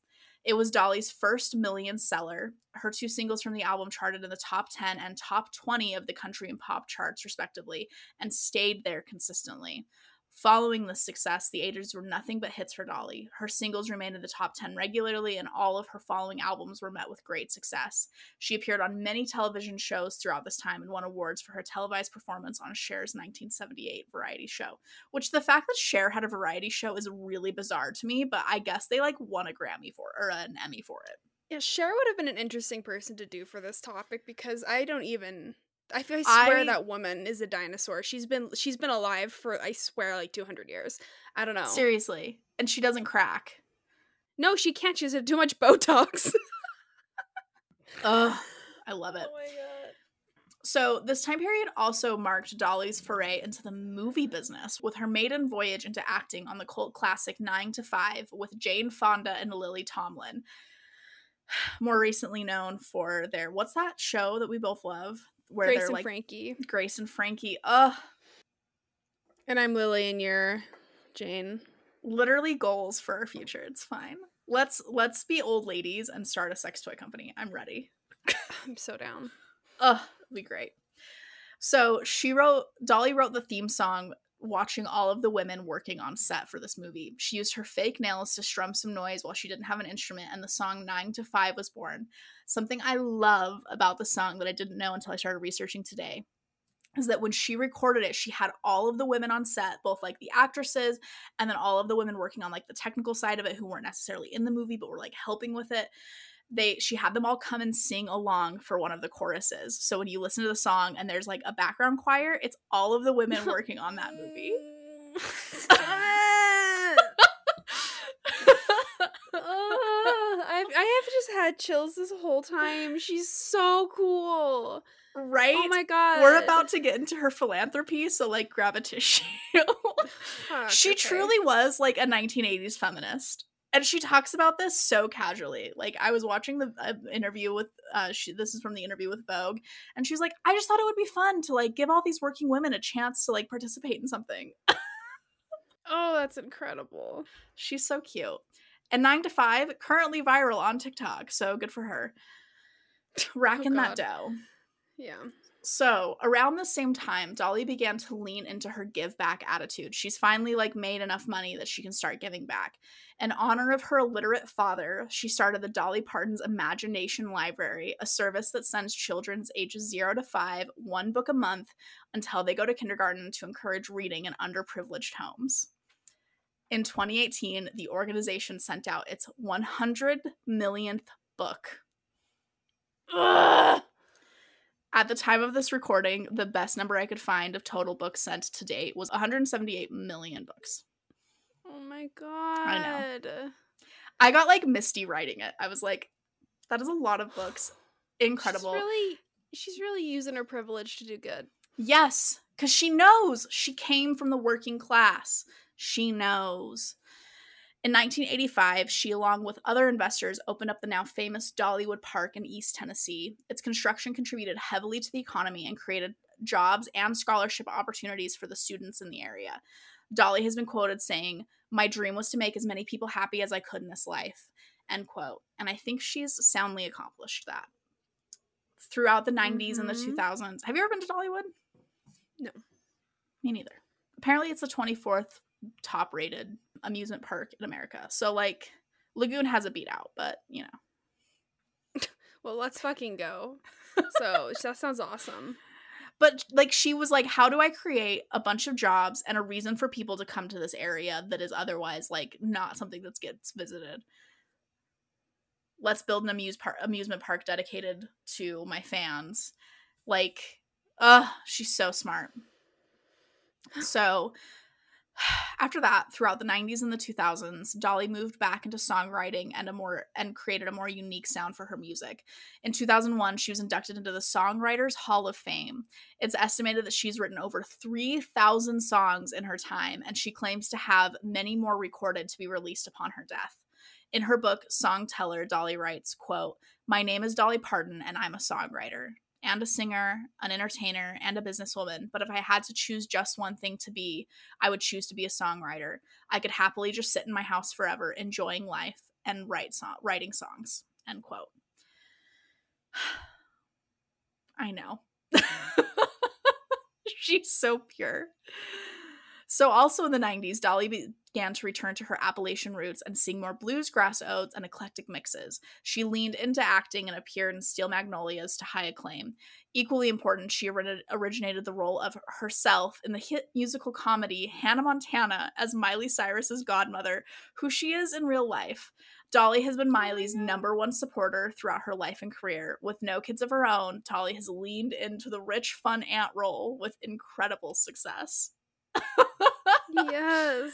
It was Dolly's first million seller. Her two singles from the album charted in the top 10 and top 20 of the country and pop charts, respectively, and stayed there consistently. Following this success, the 80s were nothing but hits for Dolly. Her singles remained in the top 10 regularly, and all of her following albums were met with great success. She appeared on many television shows throughout this time and won awards for her televised performance on Cher's 1978 variety show. Which the fact that Cher had a variety show is really bizarre to me, but I guess they like won a Grammy for or an Emmy for it. Yeah, Cher would have been an interesting person to do for this topic because I don't even I, I swear I, that woman is a dinosaur. She's been she's been alive for I swear like 200 years. I don't know. Seriously. And she doesn't crack. No, she can't. She's had too much Botox. [LAUGHS] Ugh, I love it. Oh my god. So, this time period also marked Dolly's foray into the movie business with her maiden voyage into acting on the cult classic 9 to 5 with Jane Fonda and Lily Tomlin. [SIGHS] More recently known for their what's that show that we both love where Grace they're and like Frankie. Grace and Frankie. Ugh, And I'm Lily and you're Jane. literally goals for our future. It's fine. Let's let's be old ladies and start a sex toy company. I'm ready. I'm so down. Ugh, it'd be great. So she wrote Dolly wrote the theme song watching all of the women working on set for this movie. She used her fake nails to strum some noise while she didn't have an instrument, and the song Nine to Five was born. Something I love about the song that I didn't know until I started researching today is that when she recorded it, she had all of the women on set, both like the actresses and then all of the women working on like the technical side of it who weren't necessarily in the movie but were like helping with it they she had them all come and sing along for one of the choruses. So when you listen to the song and there's like a background choir, it's all of the women [LAUGHS] working on that movie. [LAUGHS] I've, I have just had chills this whole time. She's so cool. Oh right? Oh my god. We're about to get into her philanthropy, so like grab a tissue. Fuck, she okay. truly was like a 1980s feminist. And she talks about this so casually. Like I was watching the uh, interview with uh she this is from the interview with Vogue and she was like I just thought it would be fun to like give all these working women a chance to like participate in something. [LAUGHS] Oh, that's incredible. She's so cute. And 9 to 5 currently viral on TikTok, so good for her. Racking that dough. Yeah. So, around the same time, Dolly began to lean into her give back attitude. She's finally like made enough money that she can start giving back. In honor of her illiterate father, she started the Dolly Parton's Imagination Library, a service that sends children's ages 0 to 5 one book a month until they go to kindergarten to encourage reading in underprivileged homes. In 2018, the organization sent out its 100 millionth book. Ugh. At the time of this recording, the best number I could find of total books sent to date was 178 million books. Oh my god. I know. I got like misty writing it. I was like, that is a lot of books. [SIGHS] Incredible. She's really she's really using her privilege to do good. Yes, because she knows she came from the working class. She knows. In 1985, she, along with other investors, opened up the now famous Dollywood Park in East Tennessee. Its construction contributed heavily to the economy and created jobs and scholarship opportunities for the students in the area. Dolly has been quoted saying, My dream was to make as many people happy as I could in this life. End quote. And I think she's soundly accomplished that. Throughout the 90s and the Mhm. 2000s. Have you ever been to Dollywood? No. Me neither. Apparently, it's the 24th top rated amusement park in America. So, like, Lagoon has a beat out, but you know. [LAUGHS] Well, let's fucking go. [LAUGHS] So that sounds awesome. But, like, she was like, how do I create a bunch of jobs and a reason for people to come to this area that is otherwise, like, not something that gets visited? Let's build an amuse par- amusement park dedicated to my fans. Like, uh, she's so smart. So, [SIGHS] after that, throughout the 90s and the 2000s, Dolly moved back into songwriting and a more and created a more unique sound for her music. In 2001, she was inducted into the Songwriters Hall of Fame. It's estimated that she's written over 3,000 songs in her time, and she claims to have many more recorded to be released upon her death. In her book Songteller, Dolly writes, quote, "My name is Dolly Parton and I'm a songwriter and a singer, an entertainer, and a businesswoman, but if I had to choose just one thing to be, I would choose to be a songwriter. I could happily just sit in my house forever, enjoying life and write so- writing songs." End quote. [SIGHS] I know. [LAUGHS] She's so pure. So, also in the 90s, Dolly began to return to her Appalachian roots and sing more blues, grass odes, and eclectic mixes. She leaned into acting and appeared in Steel Magnolias to high acclaim. Equally important, she originated the role of herself in the hit musical comedy Hannah Montana as Miley Cyrus's godmother, who she is in real life. Dolly has been oh Miley's number one supporter throughout her life and career. With no kids of her own, Dolly has leaned into the rich, fun aunt role with incredible success. [LAUGHS] yes.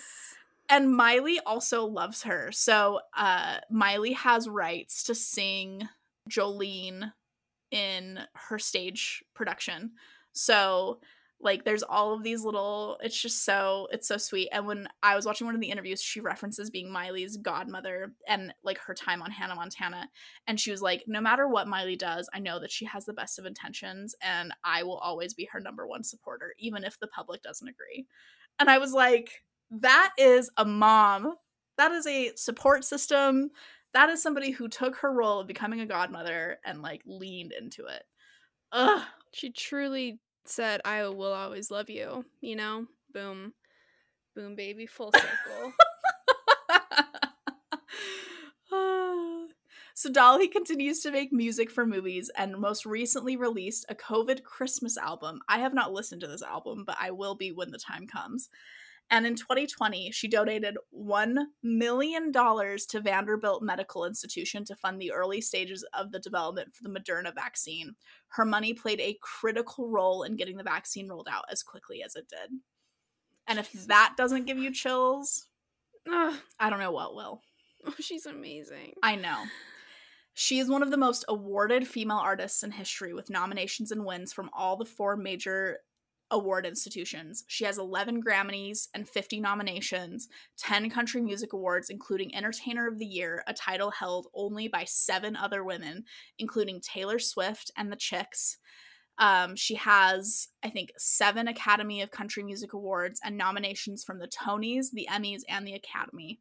And Miley also loves her. So uh Miley has rights to sing Jolene in her stage production. So like there's all of these little it's just so it's so sweet. And when i was watching one of the interviews she references being miley's godmother and like her time on hannah montana. And she was like no matter what miley does i know that she has the best of intentions and i will always be her number one supporter even if the public doesn't agree. And i was like that is a mom. That is a support system. That is somebody who took her role of becoming a godmother and like leaned into it. Ugh. She truly said, I will always love you, you know? Boom. Boom, baby, full circle. [SIGHS] so Dolly continues to make music for movies and most recently released a COVID Christmas album. I have not listened to this album, but I will be when the time comes. And in 2020, she donated $1 million to Vanderbilt Medical Institution to fund the early stages of the development for the Moderna vaccine. Her money played a critical role in getting the vaccine rolled out as quickly as it did. And if that doesn't give you chills, uh, I don't know what will. Oh, she's amazing. I know. She is one of the most awarded female artists in history with nominations and wins from all the four major award institutions. She has 11 Grammys and 50 nominations, 10 country music awards, including Entertainer of the Year, a title held only by seven other women, including Taylor Swift and the Chicks. Um, she has, I think, seven Academy of Country Music Awards and nominations from the Tonys, the Emmys, and the Academy.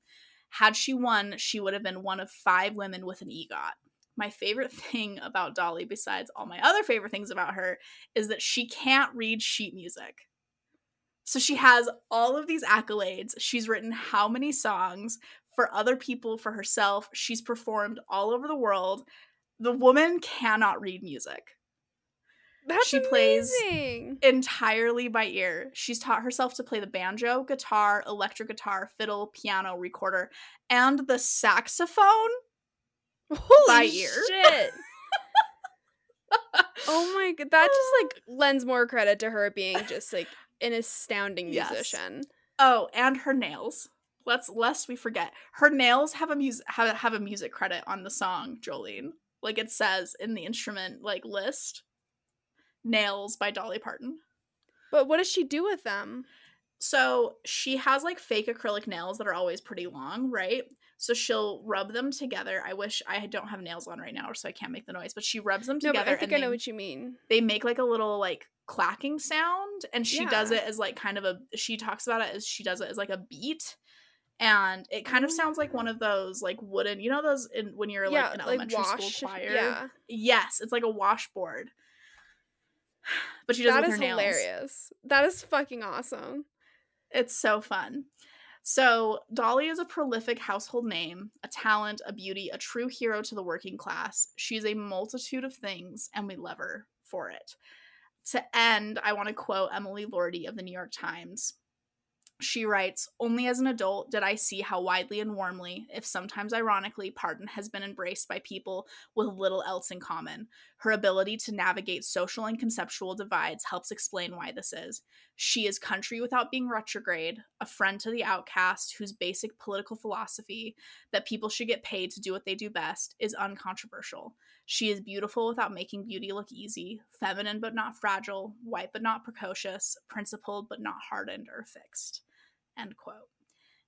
Had she won, she would have been one of five women with an EGOT my favorite [LAUGHS] thing about Dolly, besides all my other favorite things about her, is that she can't read sheet music. So she has all of these accolades. She's written how many songs for other people, for herself. She's performed all over the world. The woman cannot read music. That's she amazing. plays entirely by ear. She's taught herself to play the banjo, guitar, electric guitar, fiddle, piano, recorder, and the saxophone Holy. Shit. [LAUGHS] oh my god, that just oh. like lends more credit to her being just like an astounding musician. Yes. Oh, and her nails. Let's lest we forget. Her nails have a music have, have a music credit on the song, Jolene. Like it says in the instrument like list. Nails by Dolly Parton. But what does she do with them? So she has like fake acrylic nails that are always pretty long, right? So she'll rub them together. I wish I don't have nails on right now, so I can't make the noise. But she rubs them together. No, I think I they, know what you mean. They make like a little like clacking sound, and she yeah. does it as like kind of a. She talks about it as she does it as like a beat, and it kind of sounds like one of those like wooden. You know those in when you're yeah, like in elementary like wash, school choir. Yeah. Yes, it's like a washboard. [SIGHS] But she does that it with her nails. That is hilarious. That is fucking awesome. It's so fun. So, Dolly is a prolific household name, a talent, a beauty, a true hero to the working class. She's a multitude of things, and we love her for it. To end, I want to quote Emily Lordi of the New York Times. She writes, Only as an adult did I see how widely and warmly, if sometimes ironically, Parton has been embraced by people with little else in common. Her ability to navigate social and conceptual divides helps explain why this is. She is country without being retrograde, a friend to the outcast whose basic political philosophy, that people should get paid to do what they do best, is uncontroversial. She is beautiful without making beauty look easy, feminine but not fragile, white but not precocious, principled but not hardened or fixed. End quote.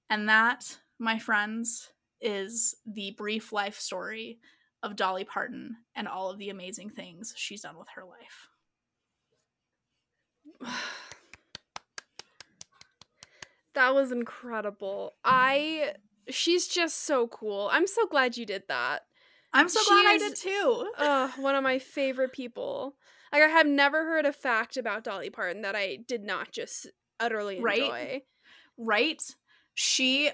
And that, my friends, is the brief life story of Dolly Parton and all of the amazing things she's done with her life. That was incredible. I she's just so cool. I'm so glad you did that. I'm so she glad is, I did too. uh, [LAUGHS] one of my favorite people. Like I have never heard a fact about Dolly Parton that I did not just utterly enjoy. Right? right? She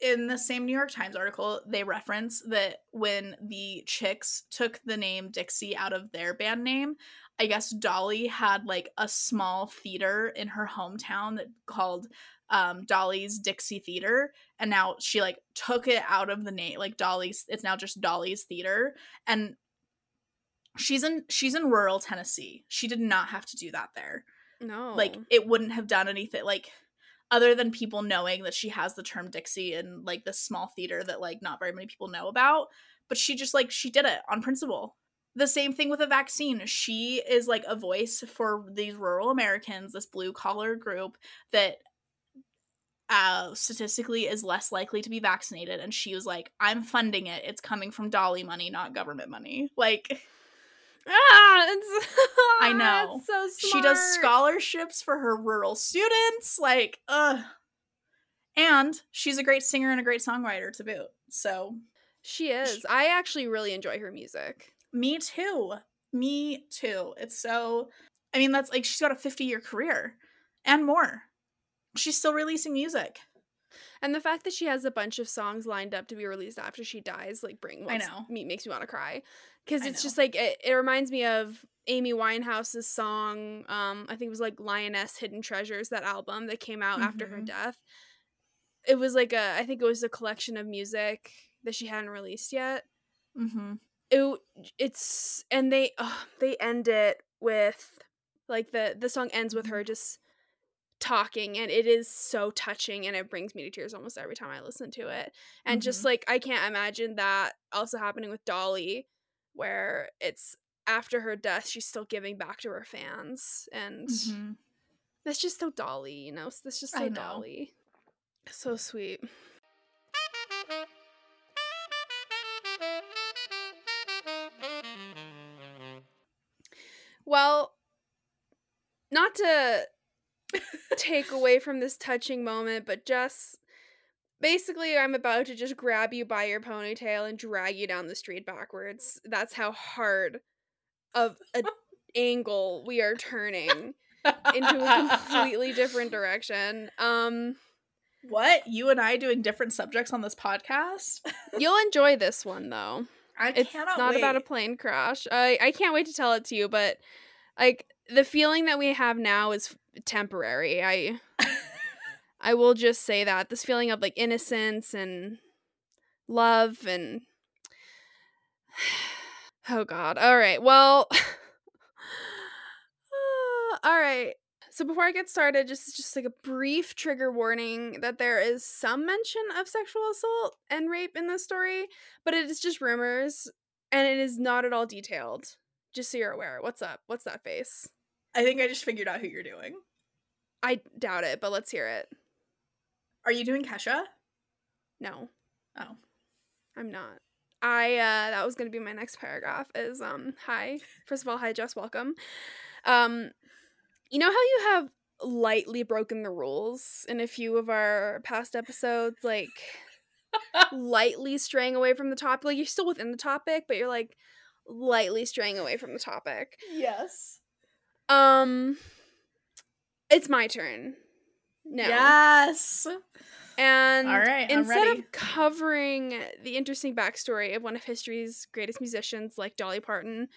in the same New York Times article, they reference that when the Chicks took the name Dixie out of their band name, I guess Dolly had like a small theater in her hometown that called um, Dolly's Dixie Theater, and now she like took it out of the name, like Dolly's. It's now just Dolly's Theater, and she's in she's in rural Tennessee. She did not have to do that there. No, like it wouldn't have done anything. Like other than people knowing that she has the term Dixie in like this small theater that like not very many people know about. But she just like she did it on principle. the same thing with a vaccine. She is like a voice for these rural Americans, this blue collar group that uh, statistically is less likely to be vaccinated. And she was like, I'm funding it. It's coming from Dolly money, not government money. Like, Ah, it's, [LAUGHS] I know. It's so smart. she does scholarships for her rural students. Like, ugh. And she's a great singer and a great songwriter to boot. So, She is. I actually really enjoy her music. me too. Me too. It's so, I mean, that's like she's got a 50 year career and more. She's still releasing music. And the fact that she has a bunch of songs lined up to be released after she dies, like, bring I know. me makes me want to cry. Because it's just like it, it reminds me of Amy Winehouse's song. Um, I think it was like Lioness Hidden Treasures, that album that came out after her Mhm. death. It was like a, I think it was a collection of music that she hadn't released yet. Mm-hmm. it it's and they oh, they end it with like the the song ends with her just talking and it is so touching and it brings me to tears almost every time I listen to it. And just Mhm. like I can't imagine that also happening with Dolly where it's after her death she's still giving back to her fans and Mhm. that's just so Dolly, you know. That's just so. Dolly. So sweet. Well, not to take away from this touching moment, but just basically, I'm about to just grab you by your ponytail and drag you down the street backwards. That's how hard of an [LAUGHS] angle we are turning into a [LAUGHS] completely different direction. Um, What? You and I doing different subjects on this podcast? you'll enjoy this one though. I It's cannot not wait. about a plane crash. I I can't wait to tell it to you, but like the feeling that we have now is temporary. I [LAUGHS] I will just say that this feeling of like innocence and love and [SIGHS] oh god. All right. Well, [SIGHS] all right. So before I get started, just just like a brief trigger warning that there is some mention of sexual assault and rape in this story, but it is just rumors and it is not at all detailed. Just so you're aware. What's up? What's that face? I think I just figured out who you're doing. I doubt it, but let's hear it. Are you doing Kesha? No. Oh. I'm not. I uh that was gonna be my next paragraph is um hi. First of all, hi Jess, welcome. Um you know how you have lightly broken the rules in a few of our past episodes, like [LAUGHS] lightly straying away from the topic. Like you're still within the topic, but you're like lightly straying away from the topic. Yes. Um it's my turn. now. Yes. And All right, instead of covering the interesting backstory of one of history's greatest musicians like Dolly Parton,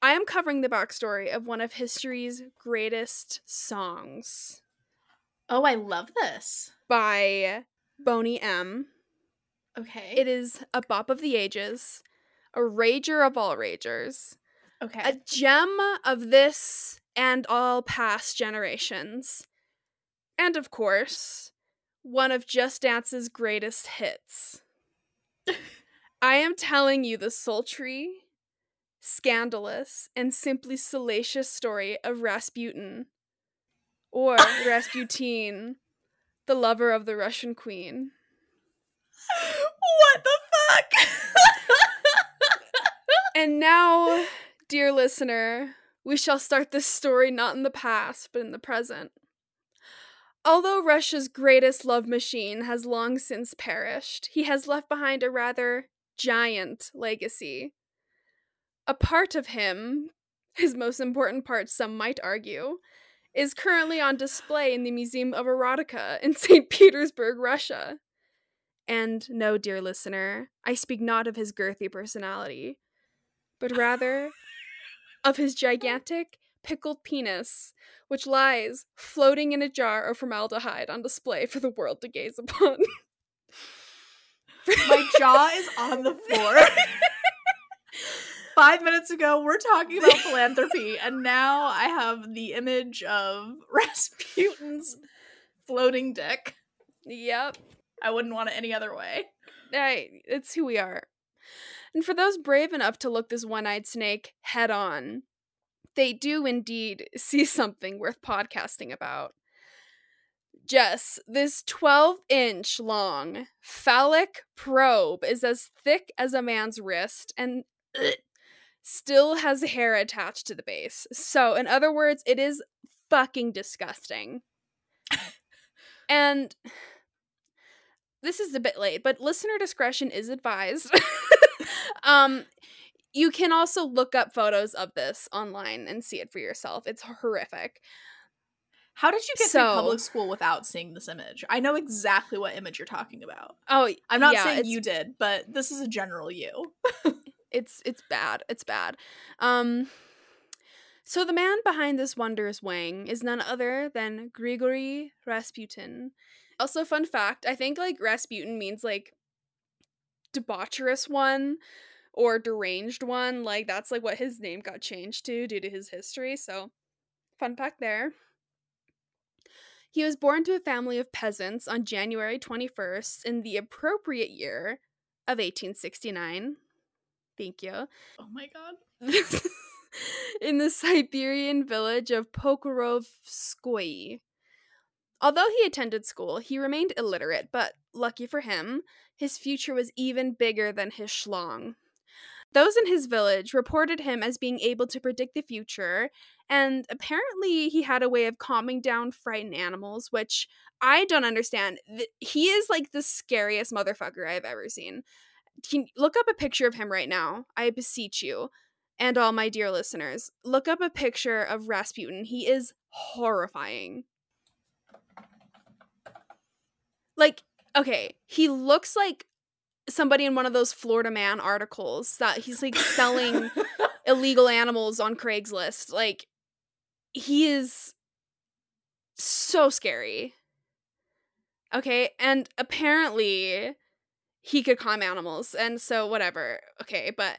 I am covering the backstory of one of history's greatest songs Oh, I love this. by Boney M. Okay. It is a bop of the ages, a rager of all ragers, okay. a gem of this and all past generations, and of course, one of Just Dance's greatest hits. I am telling you the sultry, scandalous, and simply salacious story of Rasputin, or [LAUGHS] Rasputin, the lover of the Russian queen. what the fuck? [LAUGHS] And now, dear listener, we shall start this story not in the past, but in the present. Although Russia's greatest love machine has long since perished, he has left behind a rather giant legacy. A part of him, his most important part, some might argue, is currently on display in the Museum of Erotica in [LAUGHS] St. Petersburg, Russia. And no, dear listener, I speak not of his girthy personality, but rather of his gigantic pickled penis, which lies floating in a jar of formaldehyde on display for the world to gaze upon. My jaw is on the floor. [LAUGHS] Five minutes ago, we're talking about philanthropy, and now I have the image of [LAUGHS] Rasputin's floating dick. yep. I wouldn't want it any other way. Right, it's who we are. And for those brave enough to look this one eyed snake head on, they do indeed [LAUGHS] see something worth podcasting about. Jess, this 12 inch long phallic probe is as thick as a man's wrist and [CLEARS THROAT] still has hair attached to the base. So, in other words, it is fucking disgusting. and [SIGHS] this is a bit late, but listener discretion is advised. [LAUGHS] um, you can also look up photos of this online and see it for yourself. It's horrific. How did you get so, to public school without seeing this image? I know exactly what image you're talking about. Oh, I'm not yeah, saying you did, but this is a general you. [LAUGHS] it's it's bad. It's bad. Um so the man behind this wondrous wang is none other than Grigory Rasputin. Also fun fact, I think like Rasputin means like debaucherous one or deranged one. Like that's like what his name got changed to due to his history. So, fun fact there. He was born to a family of peasants on January 21st in the appropriate year of 1869. Thank you. Oh my god. [LAUGHS] in the Siberian village of Pokrovskoye. Although he attended school, he remained illiterate, but lucky for him, his future was even bigger than his schlong. Those in his village reported him as being able to predict the future, and apparently he had a way of calming down frightened animals, which I don't understand. He is like the scariest motherfucker I've ever seen. Can look up a picture of him right now. I beseech you. And all my dear listeners, look up a picture of Rasputin. He is horrifying. Like, okay, he looks like somebody in one of those Florida Man articles that he's like selling [LAUGHS] illegal animals on Craigslist. Like he is so scary. Okay, and apparently he could calm animals, and so whatever. Okay, but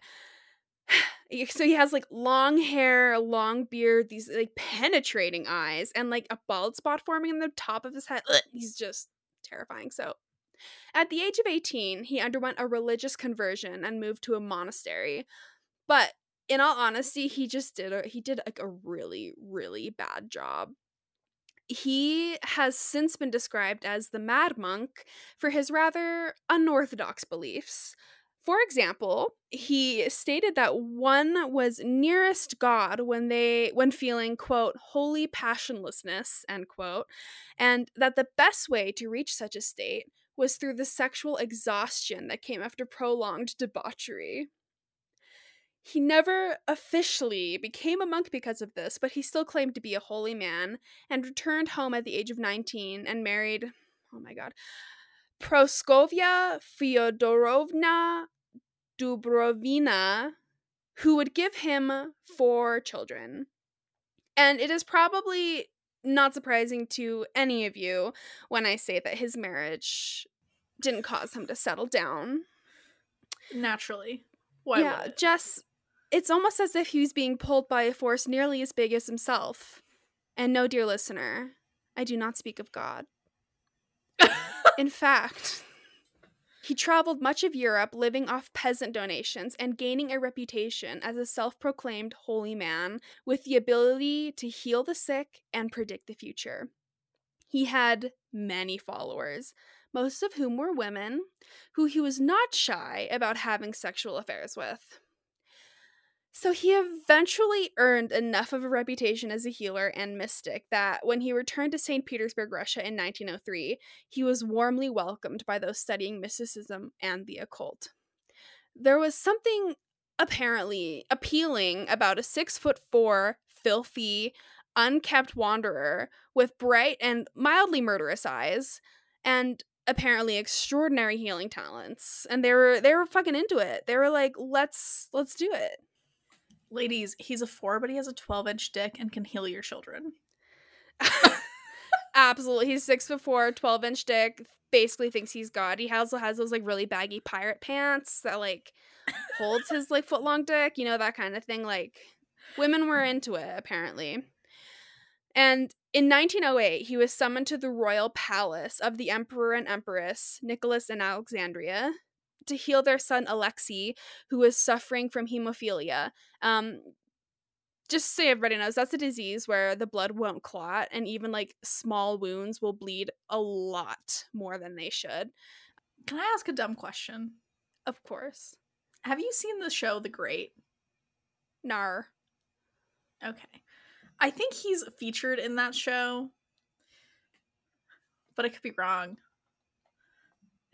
[SIGHS] so he has like long hair, long beard, these like penetrating eyes, and like a bald spot forming in the top of his head. Ugh, he's just terrifying. So at the age of 18, he underwent a religious conversion and moved to a monastery. But in all honesty, he just did a, he did like a really really bad job. He has since been described as the mad monk for his rather unorthodox beliefs. For example, he stated that one was nearest God when they when feeling quote holy passionlessness end quote, and that the best way to reach such a state was through the sexual exhaustion that came after prolonged debauchery. He never officially became a monk because of this, but he still claimed to be a holy man and returned home at the age of 19 and married, oh my god, Proskovia Fyodorovna Dubrovina, who would give him four children. And it is probably not surprising to any of you when I say that his marriage didn't cause him to settle down. Naturally. Why yeah, Jess, it's almost as if he was being pulled by a force nearly as big as himself. And no, dear listener, I do not speak of God. [LAUGHS] In fact, he traveled much of Europe living off peasant donations and gaining a reputation as a self proclaimed holy man with the ability to heal the sick and predict the future. He had many followers, most of whom were women, who he was not shy about having sexual affairs with. So he eventually earned enough of a reputation as a healer and mystic that when he returned to St. Petersburg, Russia in 1903, he was warmly welcomed by those studying mysticism and the occult. There was something apparently appealing about a six foot four, filthy, unkept wanderer with bright and mildly murderous eyes and apparently extraordinary healing talents and they were they were fucking into it they were like let's let's do it ladies, he's a four, but he has a 12 inch dick and can heal your children. [LAUGHS] Absolutely. He's six foot four, 12 inch dick, basically thinks he's God. He also has those like really baggy pirate pants that like holds his like [LAUGHS] foot long dick, you know, that kind of thing. Like women were into it, apparently. And in 1908, he was summoned to the royal palace of the emperor and empress, Nicholas and Alexandria, to heal their son Alexei, who was suffering from hemophilia. Um, just so everybody knows, that's a disease where the blood won't clot, and even like small wounds will bleed a lot more than they should. Can I ask a dumb question? Of course. Have you seen the show The Great? Nar. Okay. I think he's featured in that show, but I could be wrong.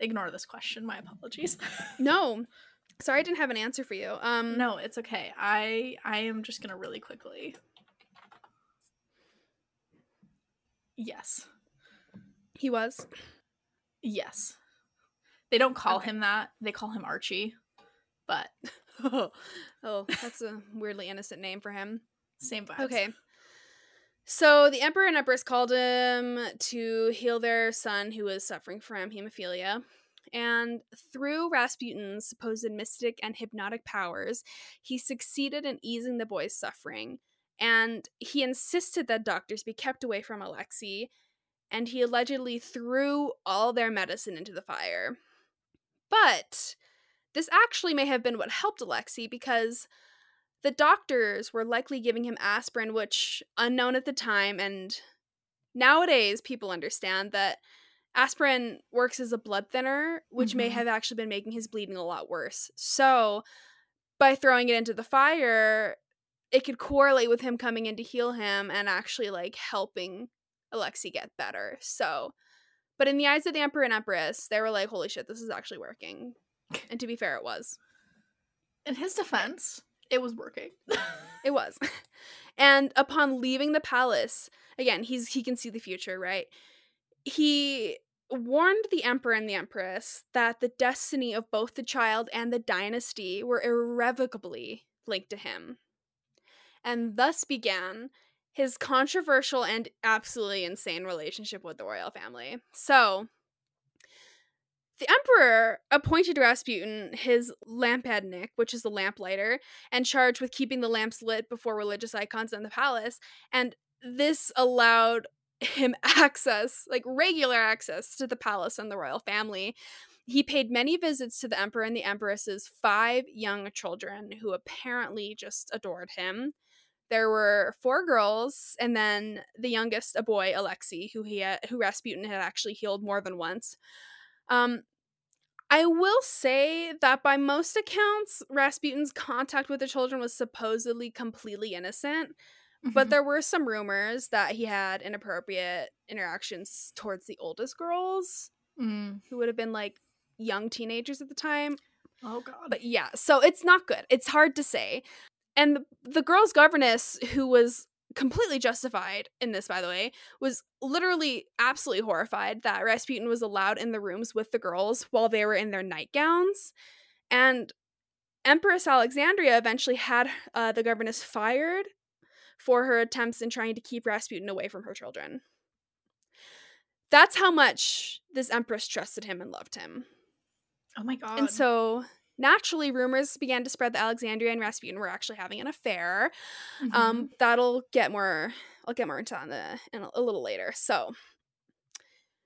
Ignore this question. My apologies. No. [LAUGHS] Sorry I didn't have an answer for you. Um no, it's okay. I I am just gonna really quickly. Yes. he was. Yes. They don't call Okay. him that. They call him Archie. But [LAUGHS] oh, that's a weirdly innocent name for him. [LAUGHS] same vibes. Okay. So the emperor and empress called him to heal their son who was suffering from hemophilia. And through Rasputin's supposed mystic and hypnotic powers, he succeeded in easing the boy's suffering. And he insisted that doctors be kept away from Alexei, and he allegedly threw all their medicine into the fire. But this actually may have been what helped Alexei because the doctors were likely giving him aspirin, which, unknown at the time, and nowadays people understand that aspirin works as a blood thinner, which may Mhm. have actually been making his bleeding a lot worse. So, by throwing it into the fire, it could correlate with him coming in to heal him and actually like helping Alexei get better. So, but in the eyes of the Emperor and Empress, they were like, holy shit, this is actually working. And to be fair, it was. In his defense, it was working. [LAUGHS] It was. [LAUGHS] And upon leaving the palace, again, he's he can see the future, right? He warned the emperor and the empress that the destiny of both the child and the dynasty were irrevocably linked to him. And thus began his controversial and absolutely insane relationship with the royal family. So, the emperor appointed Rasputin his lampadnik, which is the lamplighter, and charged with keeping the lamps lit before religious icons in the palace. And this allowed him [LAUGHS] access, like regular access to the palace and the royal family. He paid many visits to the emperor and the empress's five young children who apparently just adored him. There were four girls, and then the youngest, a boy, Alexei, who he had, who Rasputin had actually healed more than once. Um, I will say that by most accounts, Rasputin's contact with the children was supposedly completely innocent, but Mhm. there were some rumors that he had inappropriate interactions towards the oldest girls, Mm. who would have been like young teenagers at the time. Oh god. But yeah, so it's not good. It's hard to say. And the, the girl's governess, who was completely justified in this, by the way, was literally absolutely horrified that Rasputin was allowed in the rooms with the girls while they were in their nightgowns. And Empress Alexandria eventually had uh, the governess fired for her attempts in trying to keep Rasputin away from her children. That's how much this empress trusted him and loved him. oh my god. And so naturally, rumors began to spread that Alexandria and Rasputin were actually having an affair. Mhm. Um, that'll get more. I'll get more into that in, the, in a, a little later. So,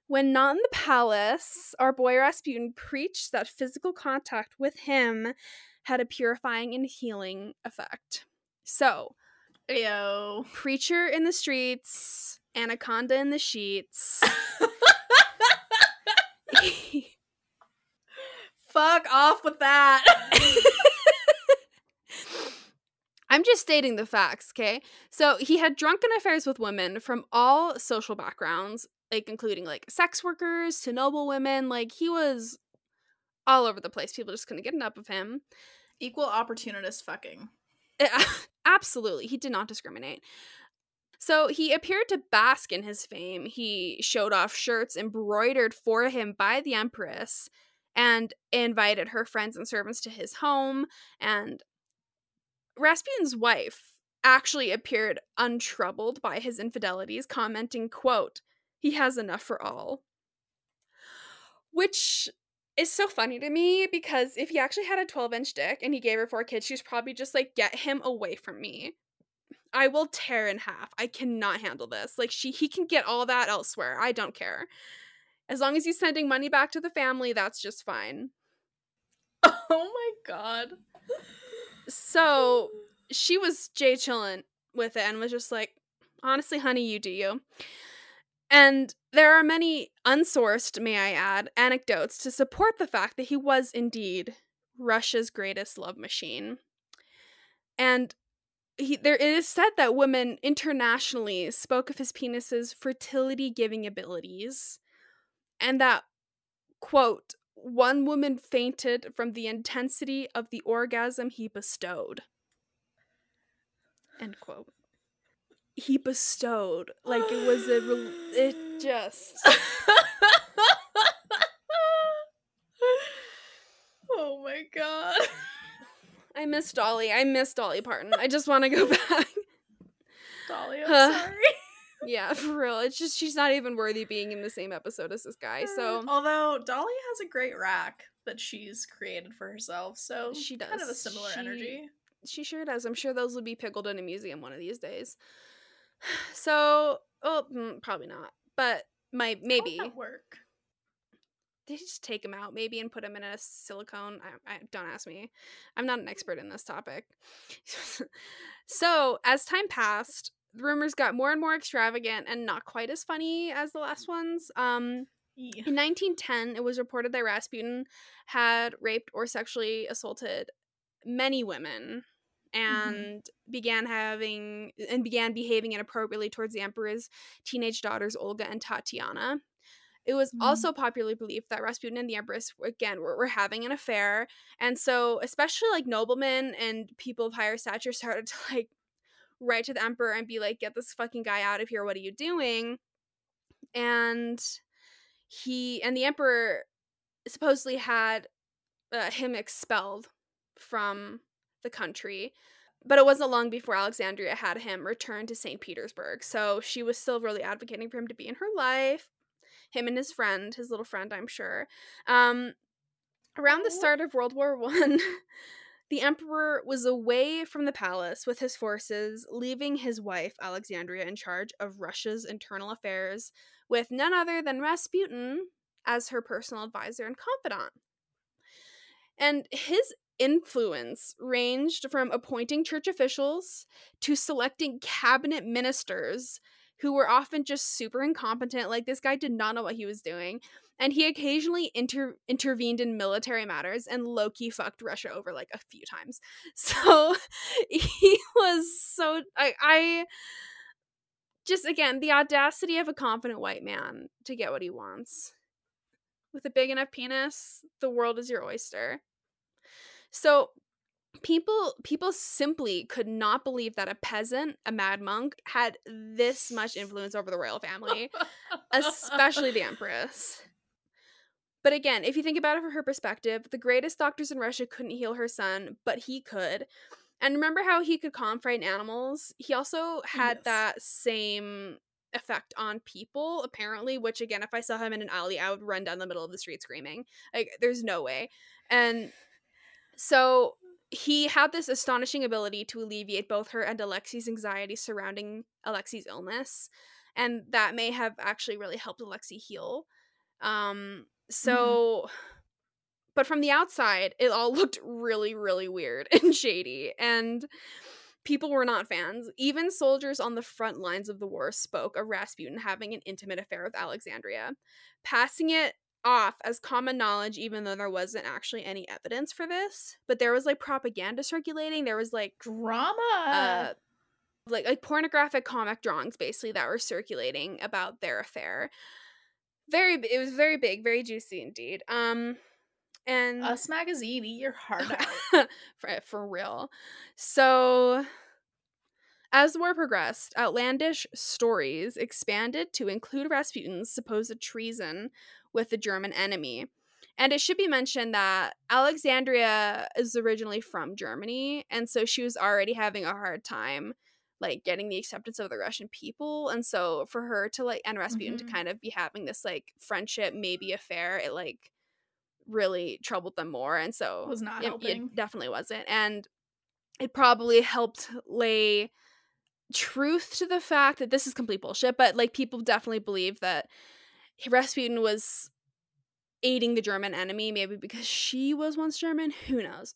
when not in the palace, our boy Rasputin preached that physical contact with him had a purifying and healing effect. So, Ayo. preacher in the streets, anaconda in the sheets. [LAUGHS] [LAUGHS] Fuck off with that. [LAUGHS] I'm just stating the facts, okay? So he had drunken affairs with women from all social backgrounds, like including like sex workers to noble women. Like he was all over the place. People just couldn't get enough of him. Equal opportunist fucking. Eh, [LAUGHS] Absolutely, he did not discriminate. So he appeared to bask in his fame. He showed off shirts embroidered for him by the empress and invited her friends and servants to his home. And Rasputin's wife actually appeared untroubled by his infidelities, commenting, quote, he has enough for all. Which is so funny to me because if he actually had a 12 inch dick and he gave her four kids, she's probably just like, get him away from me. I will tear in half. I cannot handle this. Like she he can get all that elsewhere. I don't care. As long as he's sending money back to the family, that's just fine. [LAUGHS] Oh my god. So she was Jay chilling with it and was just like, honestly, honey, you do you. And there are many unsourced, may I add, anecdotes to support the fact that he was indeed Russia's greatest love machine. And he, there it is said that women internationally spoke of his penis's fertility giving abilities and that quote one woman fainted from the intensity of the orgasm he bestowed. End quote. He bestowed. Like it was a re- it just [LAUGHS] oh my god. i miss dolly. I miss dolly parton. I just want to go [LAUGHS] back. Dolly, I'm Uh, sorry. Yeah [LAUGHS] for real it's just she's not even worthy being in the same episode as this guy so although Dolly has a great rack that she's created for herself, so She does kind of a similar She- energy. She sure does. I'm sure those will be pickled in a museum one of these days. [SIGHS] So, oh, mm, probably not. But my maybe that work. they just take them out maybe and put them in a silicone. I, I don't ask me. I'm not an expert in this topic. [LAUGHS] so, as time passed, the rumors got more and more extravagant and not quite as funny as the last ones. Um, Yeah. in 1910, it was reported that Rasputin had raped or sexually assaulted many women and began having and began behaving inappropriately towards the emperor's teenage daughters Olga and Tatiana. It was Mhm. also popularly believed that Rasputin and the empress again were, were having an affair, and so especially like noblemen and people of higher stature [LAUGHS] started to like write to the emperor and be like, "Get this fucking guy out of here! What are you doing?" And he and the emperor supposedly had uh, him expelled from the country but it wasn't long before alexandria had him return to st petersburg so she was still really advocating for him to be in her life him and his friend his little friend i'm sure um, around the start of world war one [LAUGHS] the emperor was away from the palace with his forces leaving his wife alexandria in charge of russia's internal affairs with none other than rasputin as her personal advisor and confidant. And his influence ranged from appointing church officials to selecting cabinet ministers who were often just super incompetent. Like, this guy did not know what he was doing. And he occasionally inter- intervened in military matters and Loki fucked Russia over like a few times. [LAUGHS] So he was so. I, I just, again, the audacity of a confident white man to get what he wants. With a big enough penis, the world is your oyster. So people people simply could not believe that a peasant, a mad monk, had this much influence over the royal family, especially the empress. But again, if you think about it from her perspective, the greatest doctors in Russia couldn't heal her son, but he could. And remember how he could calm frightened animals? He also had Yes. that same effect on people, apparently, which again, if I saw him in an alley, I would run down the middle of the street screaming. Like, there's no way. And so he had this astonishing ability to alleviate both her and Alexi's anxiety surrounding Alexi's illness. And that may have actually really helped Alexi heal. Um, so but from the outside, it all [LAUGHS] looked really, really weird [LAUGHS] and shady. And people were not fans. Even soldiers on the front lines of the war spoke of Rasputin having an intimate affair with Alexandria, passing it off as common knowledge, even though there wasn't actually any evidence for this. But there was like propaganda circulating. There was like Drama. uh, like like pornographic comic drawings basically that were circulating about their affair. Very, it was very big, very juicy indeed. Um, and Us magazine, eat your heart [LAUGHS] out. for, for real. So, as the war progressed, outlandish stories expanded to include Rasputin's supposed treason with the German enemy. And it should be mentioned that Alexandria is originally from Germany, and so she was already having a hard time like getting the acceptance of the Russian people. And so for her to like and Rasputin Mhm. to kind of be having this like friendship, maybe affair, it like really troubled them more. And so Was not it- helping. It definitely wasn't. And it probably helped lay truth to the fact that this is complete bullshit, but like people definitely believe that Rasputin was aiding the German enemy, maybe because she was once German, who knows.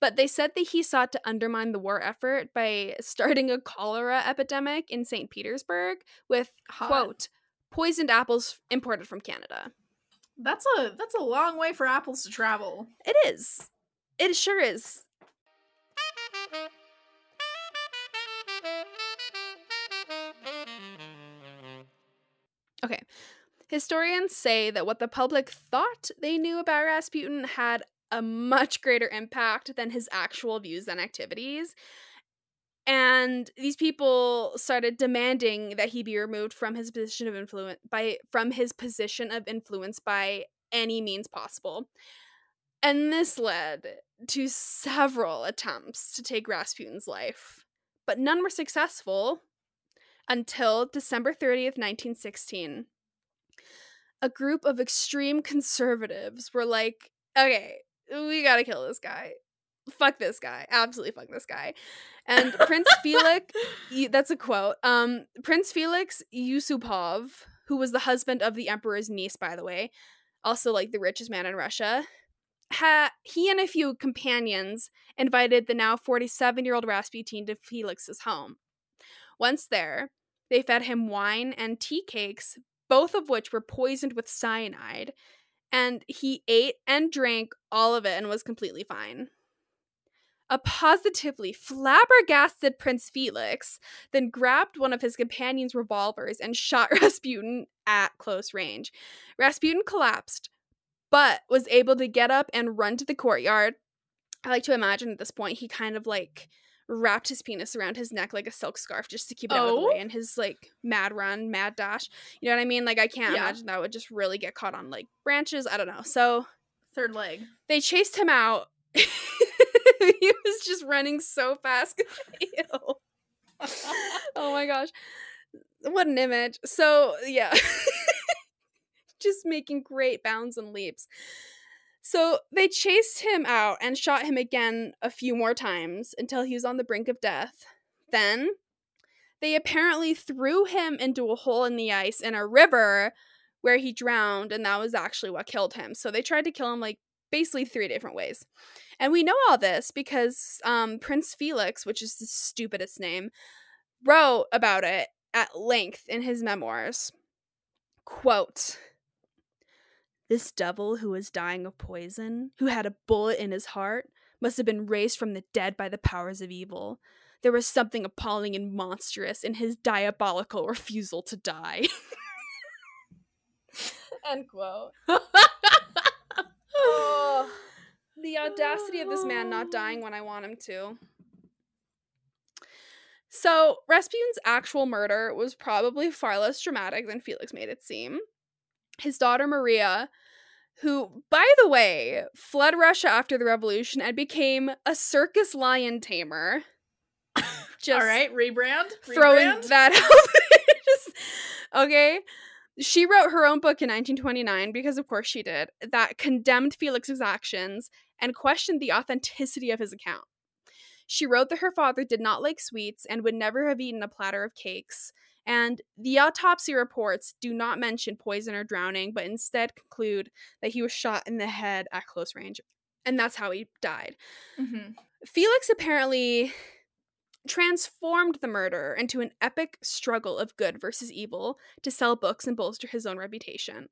But they said that he sought to undermine the war effort by starting a cholera epidemic in St. Petersburg with Hot. quote poisoned apples imported from Canada. That's a that's a long way for apples to travel. It is. It sure is. Okay. Historians say that what the public thought they knew about Rasputin had a much greater impact than his actual views and activities. And these people started demanding that he be removed from his position of influence by from his position of influence by any means possible. And this led to several attempts to take Rasputin's life, but none were successful until December 30th, 1916. A group of extreme conservatives were like, okay, we gotta kill this guy. Fuck this guy. Absolutely fuck this guy. And Prince Felix, [LAUGHS] that's a quote. Um, Prince Felix Yusupov, who was the husband of the emperor's niece, by the way, also like the richest man in Russia, ha- he and a few companions invited the now 47 year old Rasputin to Felix's home. Once there, they fed him wine and tea cakes, both of which were poisoned with cyanide, and he ate and drank all of it and was completely fine. A positively flabbergasted Prince Felix then grabbed one of his companion's revolvers and shot [LAUGHS] Rasputin at close range. Rasputin collapsed, but was able to get up and run to the courtyard. I like to imagine at this point he kind of like wrapped his penis around his neck like a silk scarf just to keep it out of the Oh. way in his like mad run, mad dash. You know what I mean? Like I can't Yeah. imagine that would just really get caught on like branches. I don't know. So Third leg. they chased him out. [LAUGHS] he was just running so fast. [LAUGHS] [LAUGHS] Oh my gosh. What an image. So, yeah. just making great bounds and leaps. So, they chased him out and shot him again a few more times until he was on the brink of death. Then, they apparently threw him into a hole in the ice in a river where he drowned, and that was actually what killed him. So, they tried to kill him like basically three different ways. And we know all this because um, Prince Felix, which is the stupidest name, wrote about it at length in his memoirs. Quote This devil who was dying of poison, who had a bullet in his heart, must have been raised from the dead by the powers of evil. There was something appalling and monstrous in his diabolical refusal to die. [LAUGHS] End quote. Oh, the audacity of this man not dying when I want him to. So, Rasputin's actual murder was probably far less dramatic than Felix made it seem. His daughter Maria, who, by the way, fled Russia after the revolution and became a circus lion tamer. [LAUGHS] Just All right, rebrand. throwing rebrand. that [LAUGHS] out. Just- okay. She wrote her own book in 1929, because of course she did, that condemned Felix's actions and questioned the authenticity of his account. She wrote that her father did not like sweets and would never have eaten a platter of cakes. And the autopsy reports do not mention poison or drowning, but instead conclude that he was shot in the head at close range. And that's how he died. Mhm. Felix apparently transformed the murder into an epic struggle of good versus evil to sell books and bolster his own reputation.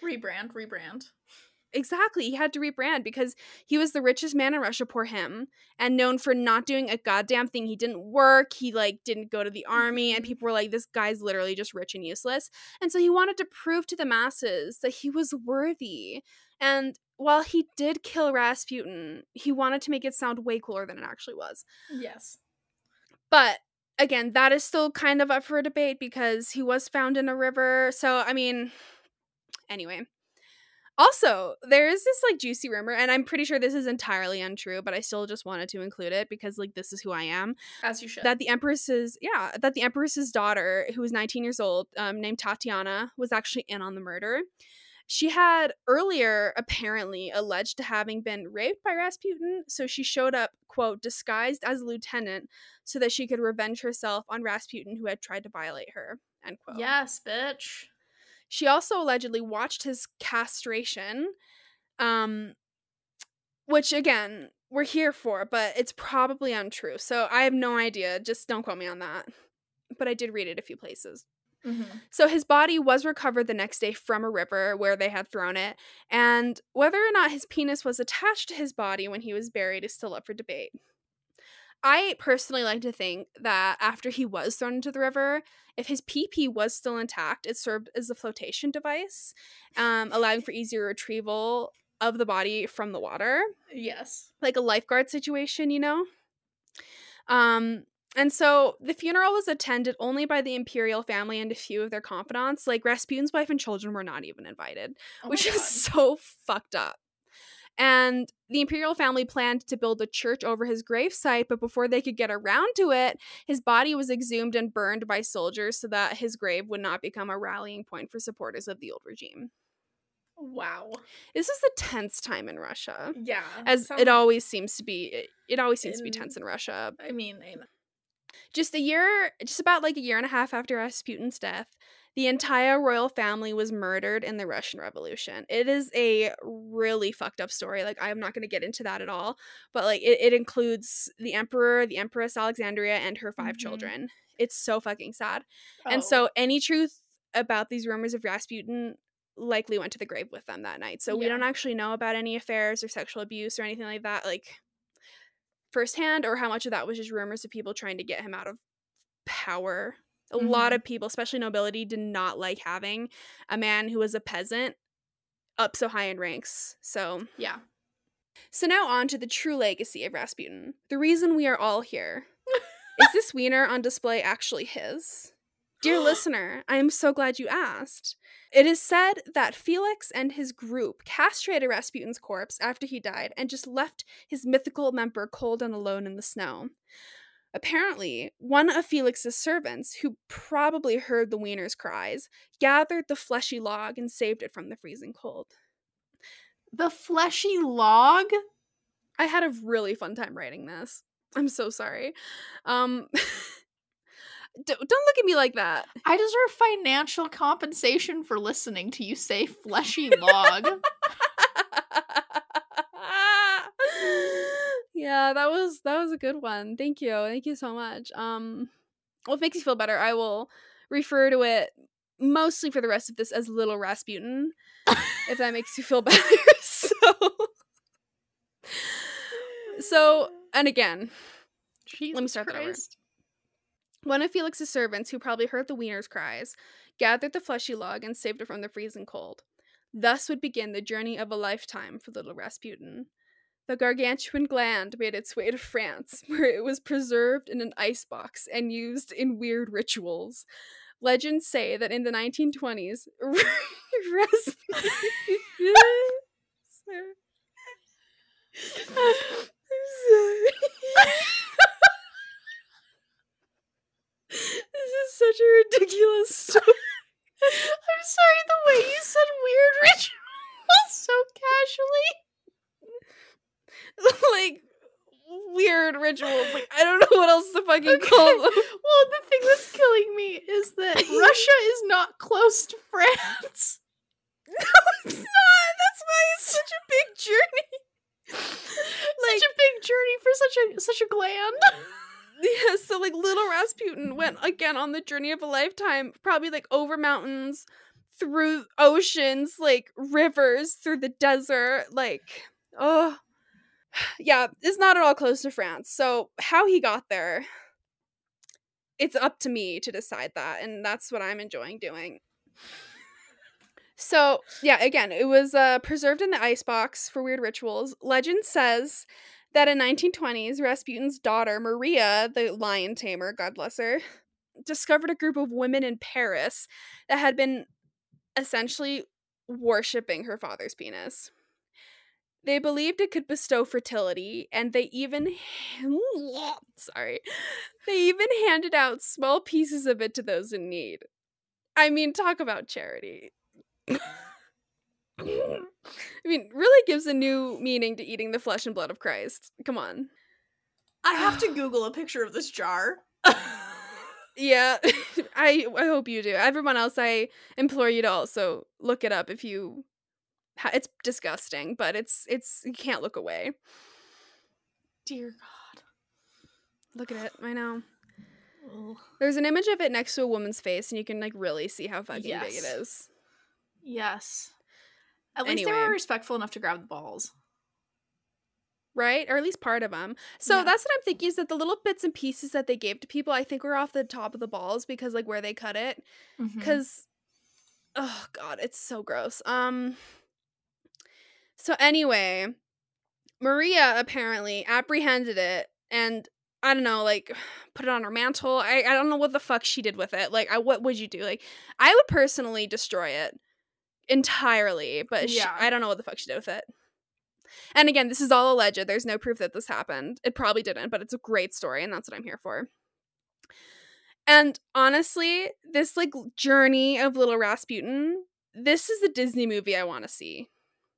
Rebrand. Rebrand. Exactly, he had to rebrand because he was the richest man in Russia, poor him, and known for not doing a goddamn thing. He didn't work, he like didn't go to the army, and Mhm. people were like, this guy's literally just rich and useless. And so he wanted to prove to the masses that he was worthy. And while he did kill Rasputin, he wanted to make it sound way cooler than it actually was. Yes. But again, that is still kind of up for debate because he was found in a river. So, I mean, anyway. Also, there is this like juicy rumor, and I'm pretty sure this is entirely untrue, but I still just wanted to include it because like this is who I am. As you should. That the empress's yeah, that the empress's daughter, who was 19 years old, um, named Tatiana, was actually in on the murder. She had earlier apparently alleged to having been raped by Rasputin, so she showed up, quote, disguised as a lieutenant so that she could revenge herself on Rasputin who had tried to violate her, end quote. yes, bitch. She also allegedly watched his castration, um, which again, we're here for, but it's probably untrue. So I have no idea. Just don't quote me on that. But I did read it a few places. Mm-hmm. So his body was recovered the next day from a river where they had thrown it, and whether or not his penis was attached to his body when he was buried is still up for debate. I personally like to think that after he was thrown into the river, if his PP was still intact, it served as a flotation device, um, allowing for easier retrieval of the body from the water, Yes. like a lifeguard situation, you know. Um, and so the funeral was attended only by the imperial family and a few of their confidants. Like Rasputin's wife and children were not even invited Oh which God. is so fucked up. And the imperial family planned to build a church over his gravesite, but before they could get around to it, his body was exhumed and burned by soldiers so that his grave would not become a rallying point for supporters of the old regime. wow. This is a tense time in Russia. Yeah. As sounds- it always seems to be it, it always seems to be tense in Russia. I mean, I. Just a year just about like a year and a half after Rasputin's death, the entire royal family was murdered in the Russian Revolution. It is a really fucked up story. Like, I'm not going to get into that at all. But, like, it, it includes the emperor, the empress Alexandria, and her 5 Mhm. children. It's so fucking sad. Oh. And so, any truth about these rumors of Rasputin likely went to the grave with them that night. So, we don't actually know about any affairs or sexual abuse or anything like that, like, firsthand, or how much of that was just rumors of people trying to get him out of power. A lot Mhm. of people, especially nobility, did not like having a man who was a peasant up so high in ranks. So, yeah. so now on to the true legacy of Rasputin. The reason we are all here. Is [LAUGHS] this wiener on display actually his? Dear [GASPS] listener, I am so glad you asked. It is said that Felix and his group castrated Rasputin's corpse after he died and just left his mythical member cold and alone in the snow. Apparently, one of Felix's servants, who probably heard the wiener's cries, gathered the fleshy log and saved it from the freezing cold. The fleshy log? I had a really fun time writing this. I'm so sorry. Um [LAUGHS] don't look at me like that. I deserve financial compensation for listening to you say [LAUGHS] fleshy log. [LAUGHS] yeah, that was that was a good one. Thank you. Thank you so much. Um well, if it makes you feel better, I will refer to it mostly for the rest of this as Little Rasputin, if that makes you feel [LAUGHS] better. so So, and again, Jesus me start that over. One of Felix's servants, who probably heard the wiener's cries, gathered the fleshy log and saved it from the freezing cold. Thus would begin the journey of a lifetime for little Rasputin. The gargantuan gland made its way to France, [LAUGHS] where it was preserved in an icebox and used in weird rituals. Legends say that in the 1920s, Rasputin. Sorry. I'm sorry. this is such a ridiculous story. [LAUGHS] I'm sorry the way you said weird rituals so casually. [LAUGHS] like weird rituals. Like I don't know what else to fucking call them. Well, the thing that's killing me is that [LAUGHS] Russia is not close to France. [LAUGHS] No, it's not. That's why it's such a big journey. such a big journey for such a such a gland. Yeah, so like little Rasputin went again on the journey of a lifetime, probably like over mountains, through oceans, like rivers, through the desert, like oh yeah, it's not at all close to France. So how he got there, it's up to me to decide that, and that's what I'm enjoying doing. So yeah, again, it was uh, preserved in the icebox for weird rituals. Legend says that in 1920s, Rasputin's daughter Maria, the lion tamer, God bless her, discovered a group of women in Paris that had been essentially worshipping her father's penis. They believed it could bestow fertility, and they even [LAUGHS] sorry, they even handed out small pieces of it to those in need. I mean, talk about charity. [LAUGHS] I mean, really gives a new meaning to eating the flesh and blood of Christ. Come on. I have to [SIGHS] Google a picture of this jar. [LAUGHS] Yeah, I I hope you do. Everyone else, I implore you to also look it up if you. It's disgusting, but it's it's you can't look away. Dear God. Look at it. I know. There's an image of it next to a woman's face, and you can like really see how fucking big it is. Yes. Yes. At least they were respectful enough to grab the balls. right? Or at least part of them. So Yeah. that's what I'm thinking is that the little bits and pieces that they gave to people, I think were off the top of the balls because like where they cut it. Because, oh god, it's so gross. Um. So anyway, Maria apparently apprehended it and. I don't know, like [SIGHS] put it on her mantle. I, I don't know what the fuck she did with it. Like, I what would you do? Like, I would personally destroy it entirely, but she, Yeah. I don't know what the fuck she did with it. And again, this is all alleged. There's no proof that this happened. It probably didn't, but it's a great story, and that's what I'm here for. And honestly, this like journey of little Rasputin, this is a Disney movie I want to see.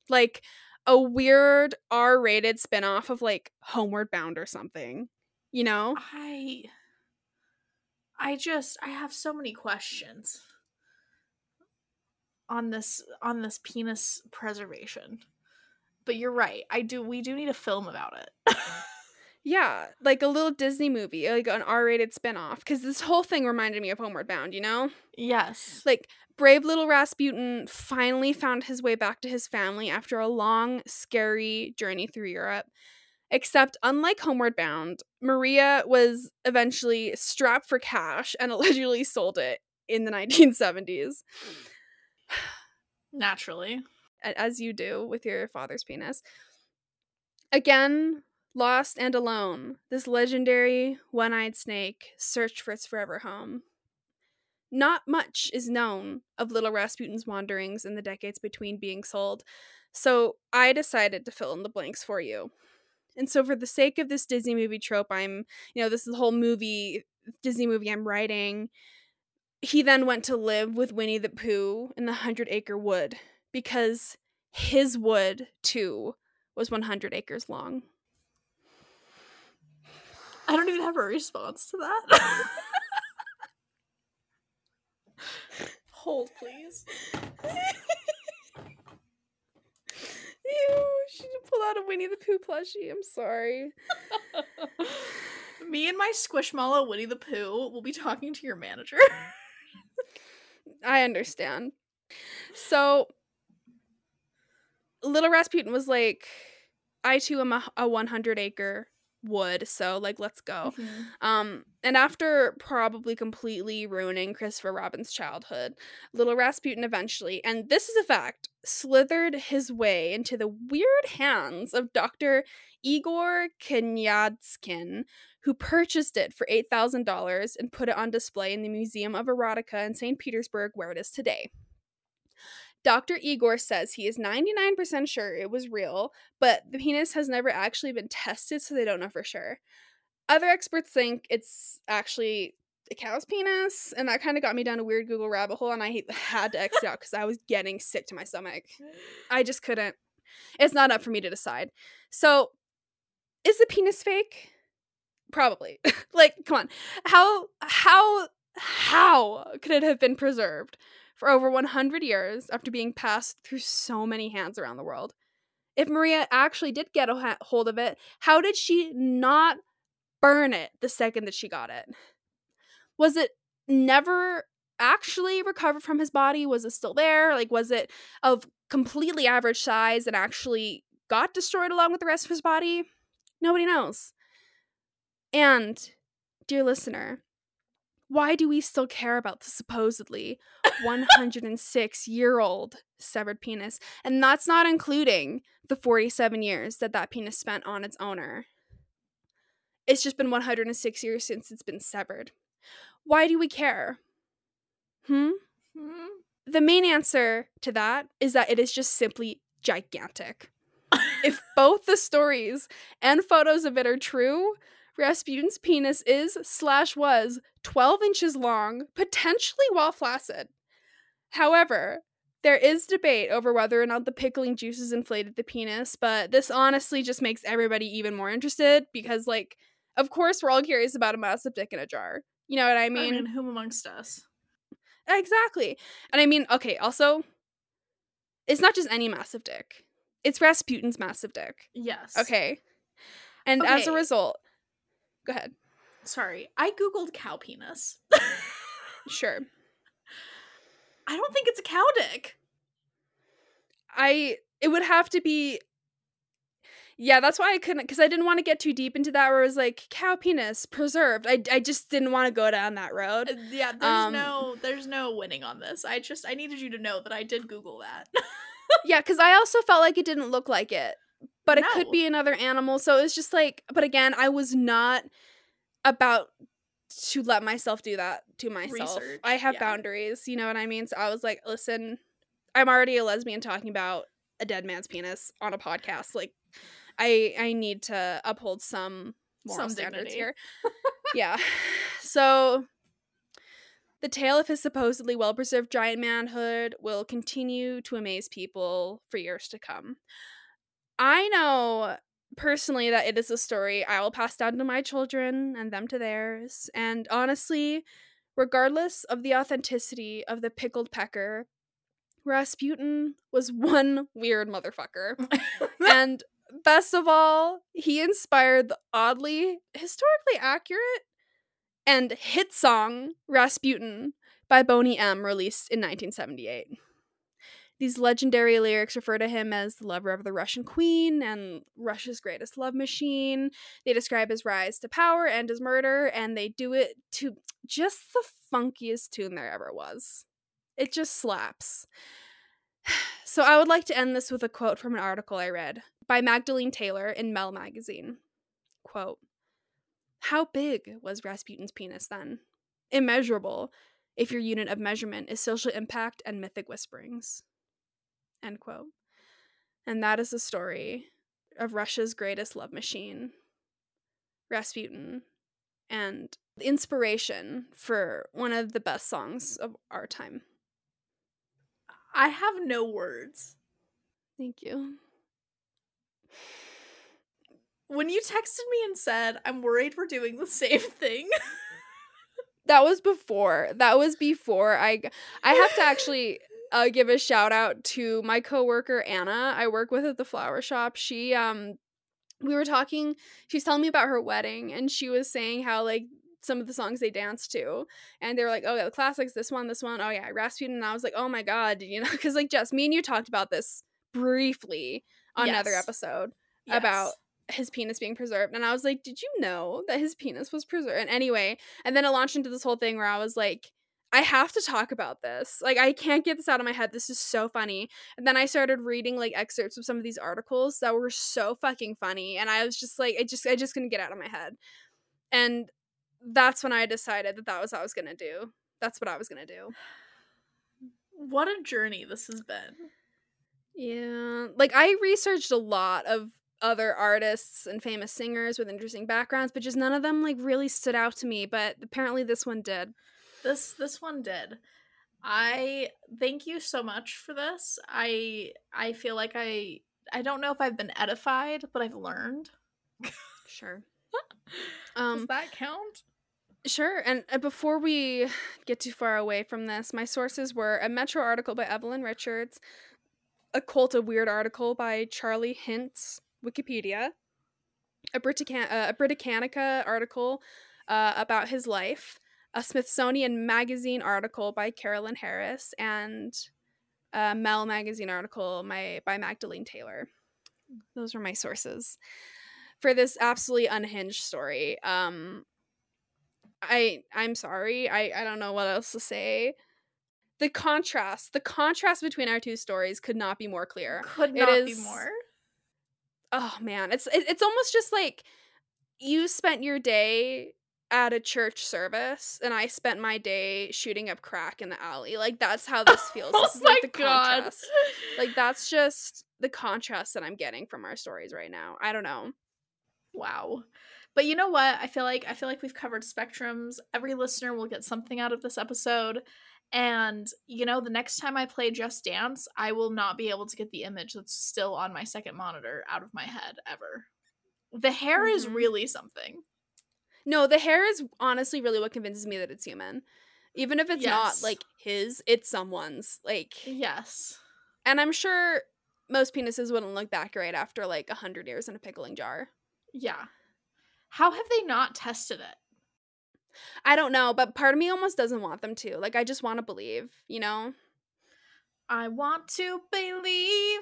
Like a weird R-rated spin-off of like Homeward Bound or something. You know? I I just I have so many questions on this on this penis preservation. But you're right. I do we do need a film about it. [LAUGHS] Yeah, like a little Disney movie, like an R-rated spin-off cuz this whole thing reminded me of Homeward Bound, you know? yes. Like brave little Rasputin finally found his way back to his family after a long, scary journey through Europe. Except, unlike Homeward Bound, Maria was eventually strapped for cash and [LAUGHS] allegedly sold it in the 1970s, Naturally. as you do with your father's penis. Again, lost and alone, this legendary one eyed snake searched for its forever home. Not much is known of little Rasputin's wanderings in the decades between being sold, so I decided to fill in the blanks for you. And so, for the sake of this Disney movie trope, I'm, you know, this is the whole movie, Disney movie I'm writing. He then went to live with Winnie the Pooh in the Hundred Acre Wood because his wood, too, was 100 acres long. I don't even have a response to that. [LAUGHS] Hold please. Ew, she pulled out a Winnie the Pooh plushie. I'm sorry. [LAUGHS] Me and my Squishmallow Winnie the Pooh will be talking to your manager. I understand. So, Little Rasputin was like, I too am a, a 100 acre wood, so like, let's go. Um, and after probably completely ruining Christopher Robin's childhood, little Rasputin eventually, and this is a fact, slithered his way into the weird hands of Dr. Igor Knyazkin, who purchased it for $8,000 and put it on display in the Museum of Erotica in St. Petersburg, where it is today. Dr. Igor says he is 99% sure it was real, but the penis has never actually been tested, so they don't know for sure. Other experts think it's actually a cow's penis, and that kind of got me down a weird Google rabbit hole, and I [LAUGHS] had to exit out because I was getting sick to my stomach. I just couldn't. It's not up for me to decide. So, is the penis fake? Probably. [LAUGHS] like, come on. How how how could it have been preserved for over 100 years after being passed through so many hands around the world? If Maria actually did get a hold of it, how did she not burn it the second that she got it? Was it never actually recovered from his body? Was it still there? Like, was it of completely average size and actually got destroyed along with the rest of his body? Nobody knows. And, dear listener, why do we still care about the supposedly 106 year old severed penis? And that's not including the 47 years that that penis spent on its owner. It's just been 106 years since it's been severed. Why do we care? Hmm? Mhm. The main answer to that is that it is just simply gigantic. if both the stories and photos of it are true, Rasputin's penis is slash was 12 inches long, potentially while flaccid. However, there is debate over whether or not the pickling juices inflated the penis, but this honestly just makes everybody even more interested because, like, of course, we're all curious about a massive dick in a jar. You know what I I mean? mean, whom amongst us? Exactly. And I mean, okay, also, it's not just any massive dick. It's Rasputin's massive dick. Yes. Okay. And as a result, go ahead. Sorry, I googled cow penis. Sure. [LAUGHS] I don't think it's a cow dick. I it would have to be Yeah, that's why I couldn't cuz I didn't want to get too deep into that where it was like cow penis preserved. I I just didn't want to go down that road. Uh, Yeah, there's Um, no there's no winning on this. I just I needed you to know that I did Google that. yeah, cuz I also felt like it didn't look like it. But it could be another animal. So it was just like but again, I was not about to let myself do that to myself. Research, I have yeah. boundaries, you know what I mean? So I was like, listen, I'm already a lesbian talking about a dead man's penis on a podcast. Like I I need to uphold some moral Some standards here. [LAUGHS] yeah. So the tale of his supposedly well preserved giant manhood will continue to amaze people for years to come. I know personally that it is a story I will pass down to my children and them to theirs. And honestly, regardless of the authenticity of the pickled pecker, Rasputin was [LAUGHS] one weird motherfucker. [LAUGHS] and best of all, he inspired the oddly historically accurate and hit song Rasputin by Boney M, released in 1978. These legendary lyrics refer to him as the lover of the Russian queen and Russia's greatest love machine. They describe his rise to power and his murder, and they do it to just the funkiest tune there ever was. It just slaps. [SIGHS] So I would like to end this with a quote from an article I read by Magdalene Taylor in Mel magazine. Quote How big was Rasputin's penis then? Immeasurable, if your unit of measurement is social impact and mythic whisperings. End quote. And that is the story of Russia's greatest love machine, Rasputin, and the inspiration for one of the best songs of our time. I have no words. Thank you. When you texted me and said, "I'm worried we're doing the same thing," [LAUGHS] That was before. That was before I I have to actually uh, give a shout out to my coworker Anna. I work with at the flower shop. She um, we were talking. She was telling me about her wedding, and she was saying how like some of the songs they danced to, and they were like, "Oh yeah, the classics. This one, this one. Oh yeah, Rasputin." And I was like, "Oh my god," [LAUGHS] you know, because like Jess, me and you talked about this briefly on another episode Yes. about his penis being preserved and i was like did you know that his penis was preserved and anyway and then it launched into this whole thing where i was like i have to talk about this like i can't get this out of my head this is so funny and then i started reading like excerpts of some of these articles that were so fucking funny and i was just like i just i just couldn't get out of my head and that's when i decided that that was what i was gonna do that's what i was gonna do What a journey this has been. Yeah. Like I researched a lot of other artists and famous singers with interesting backgrounds, but just none of them like really stood out to me, but apparently this one did. This this one did. I thank you so much for this. I I feel like I I don't know if I've been edified, but I've learned. Sure. [LAUGHS] Does Um that count? sure. And uh, before we get too far away from this, my sources were a Metro article by Evelyn Richards, a Cult of Weird article by Charlie Hintz, Wikipedia, a Britannica, uh, a Britannica article uh, about his life, a Smithsonian Magazine article by Carolyn Harris, and a Mel Magazine article my, by Magdalene Taylor. Those were my sources for this absolutely unhinged story. Um, I I'm sorry. I I don't know what else to say. The contrast, the contrast between our two stories could not be more clear. Could It not be more. Oh man, it's it, it's almost just like you spent your day at a church service and I spent my day shooting up crack in the alley. Like that's how this [LAUGHS] feels. This oh is my like the god. contrast. Like that's just the contrast that I'm getting from our stories right now. I don't know. Wow. But you know what? I feel like I feel like we've covered spectrums. Every listener will get something out of this episode. And you know, the next time I play Just Dance, I will not be able to get the image that's still on my second monitor out of my head ever. The hair is Mhm. really something. No, the hair is honestly really what convinces me that it's human. Even if it's not like his, it's someone's. Like Yes. and I'm sure most penises wouldn't look that great after like a hundred years in a pickling jar. Yeah. How have they not tested it? I don't know, but part of me almost doesn't want them to. Like I just want to believe, you know? I want to believe.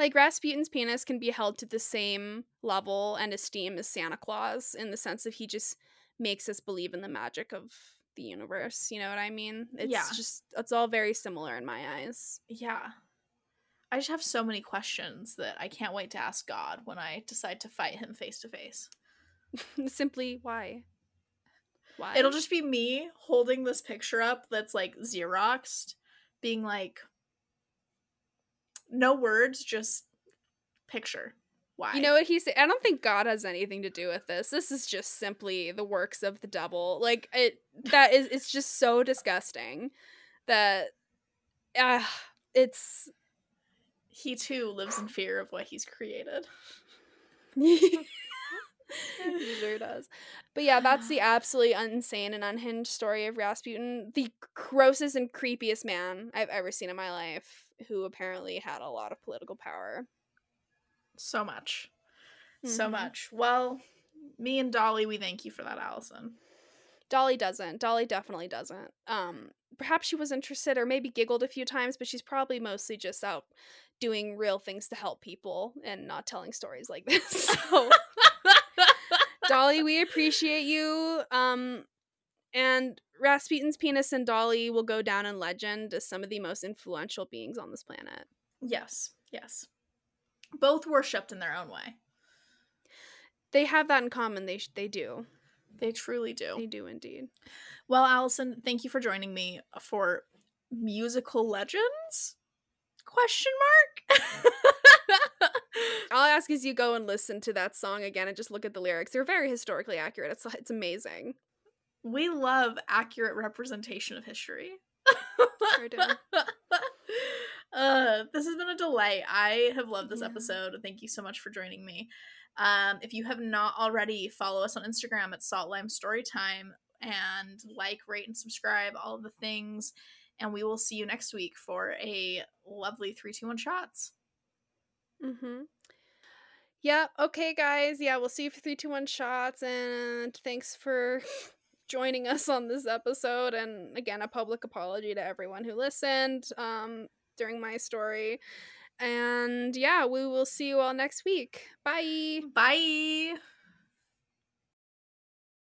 Like Rasputin's penis can be held to the same level and esteem as Santa Claus in the sense that he just makes us believe in the magic of the universe. You know what I mean? It's Yeah. just it's all very similar in my eyes. Yeah. I just have so many questions that I can't wait to ask God when I decide to fight him face to face. [LAUGHS] Simply why? Why? It'll just be me holding this picture up that's like Xeroxed, being like, no words, just picture. Why? You know what he said? I don't think God has anything to do with this. This is just simply the works of the devil. Like it that is it's just so disgusting that uh it's he too lives in fear of what he's created. [LAUGHS] he sure does. But yeah, that's the [SIGHS] absolutely insane and unhinged story of Rasputin, the grossest and creepiest man I've ever seen in my life, who apparently had a lot of political power. So much. So Mhm. much. Well, me and Dolly, we thank you for that, Allison. Dolly doesn't. Dolly definitely doesn't. Um, perhaps she was interested or maybe giggled a few times, but she's probably mostly just out doing real things to help people and not telling stories like this. [LAUGHS] So, [LAUGHS] Dolly, we appreciate you. Um, and Rasputin's penis and Dolly will go down in legend as some of the most influential beings on this planet. yes, yes. Both worshipped in their own way. They have that in common. They sh- they do. They truly do. They do indeed. Well, Allison, thank you for joining me for musical legends? Question mark. [LAUGHS] All I'll ask is you go and listen to that song again and just look at the lyrics. They're very historically accurate. It's it's amazing. We love accurate representation of history. Sure do. [LAUGHS] uh, this has been a delight. I have loved this Yeah. episode. Thank you so much for joining me. Um, if you have not already, follow us on Instagram at Salt Lime Storytime and like, rate, and subscribe. All of the things. And we will see you next week for a lovely three, two, one shots. Mm-hmm. Yeah, okay, guys. Yeah, we'll see you for three, two, one shots. And thanks for joining us on this episode. And again, a public apology to everyone who listened um, during my story. And yeah, we will see you all next week. Bye. Bye.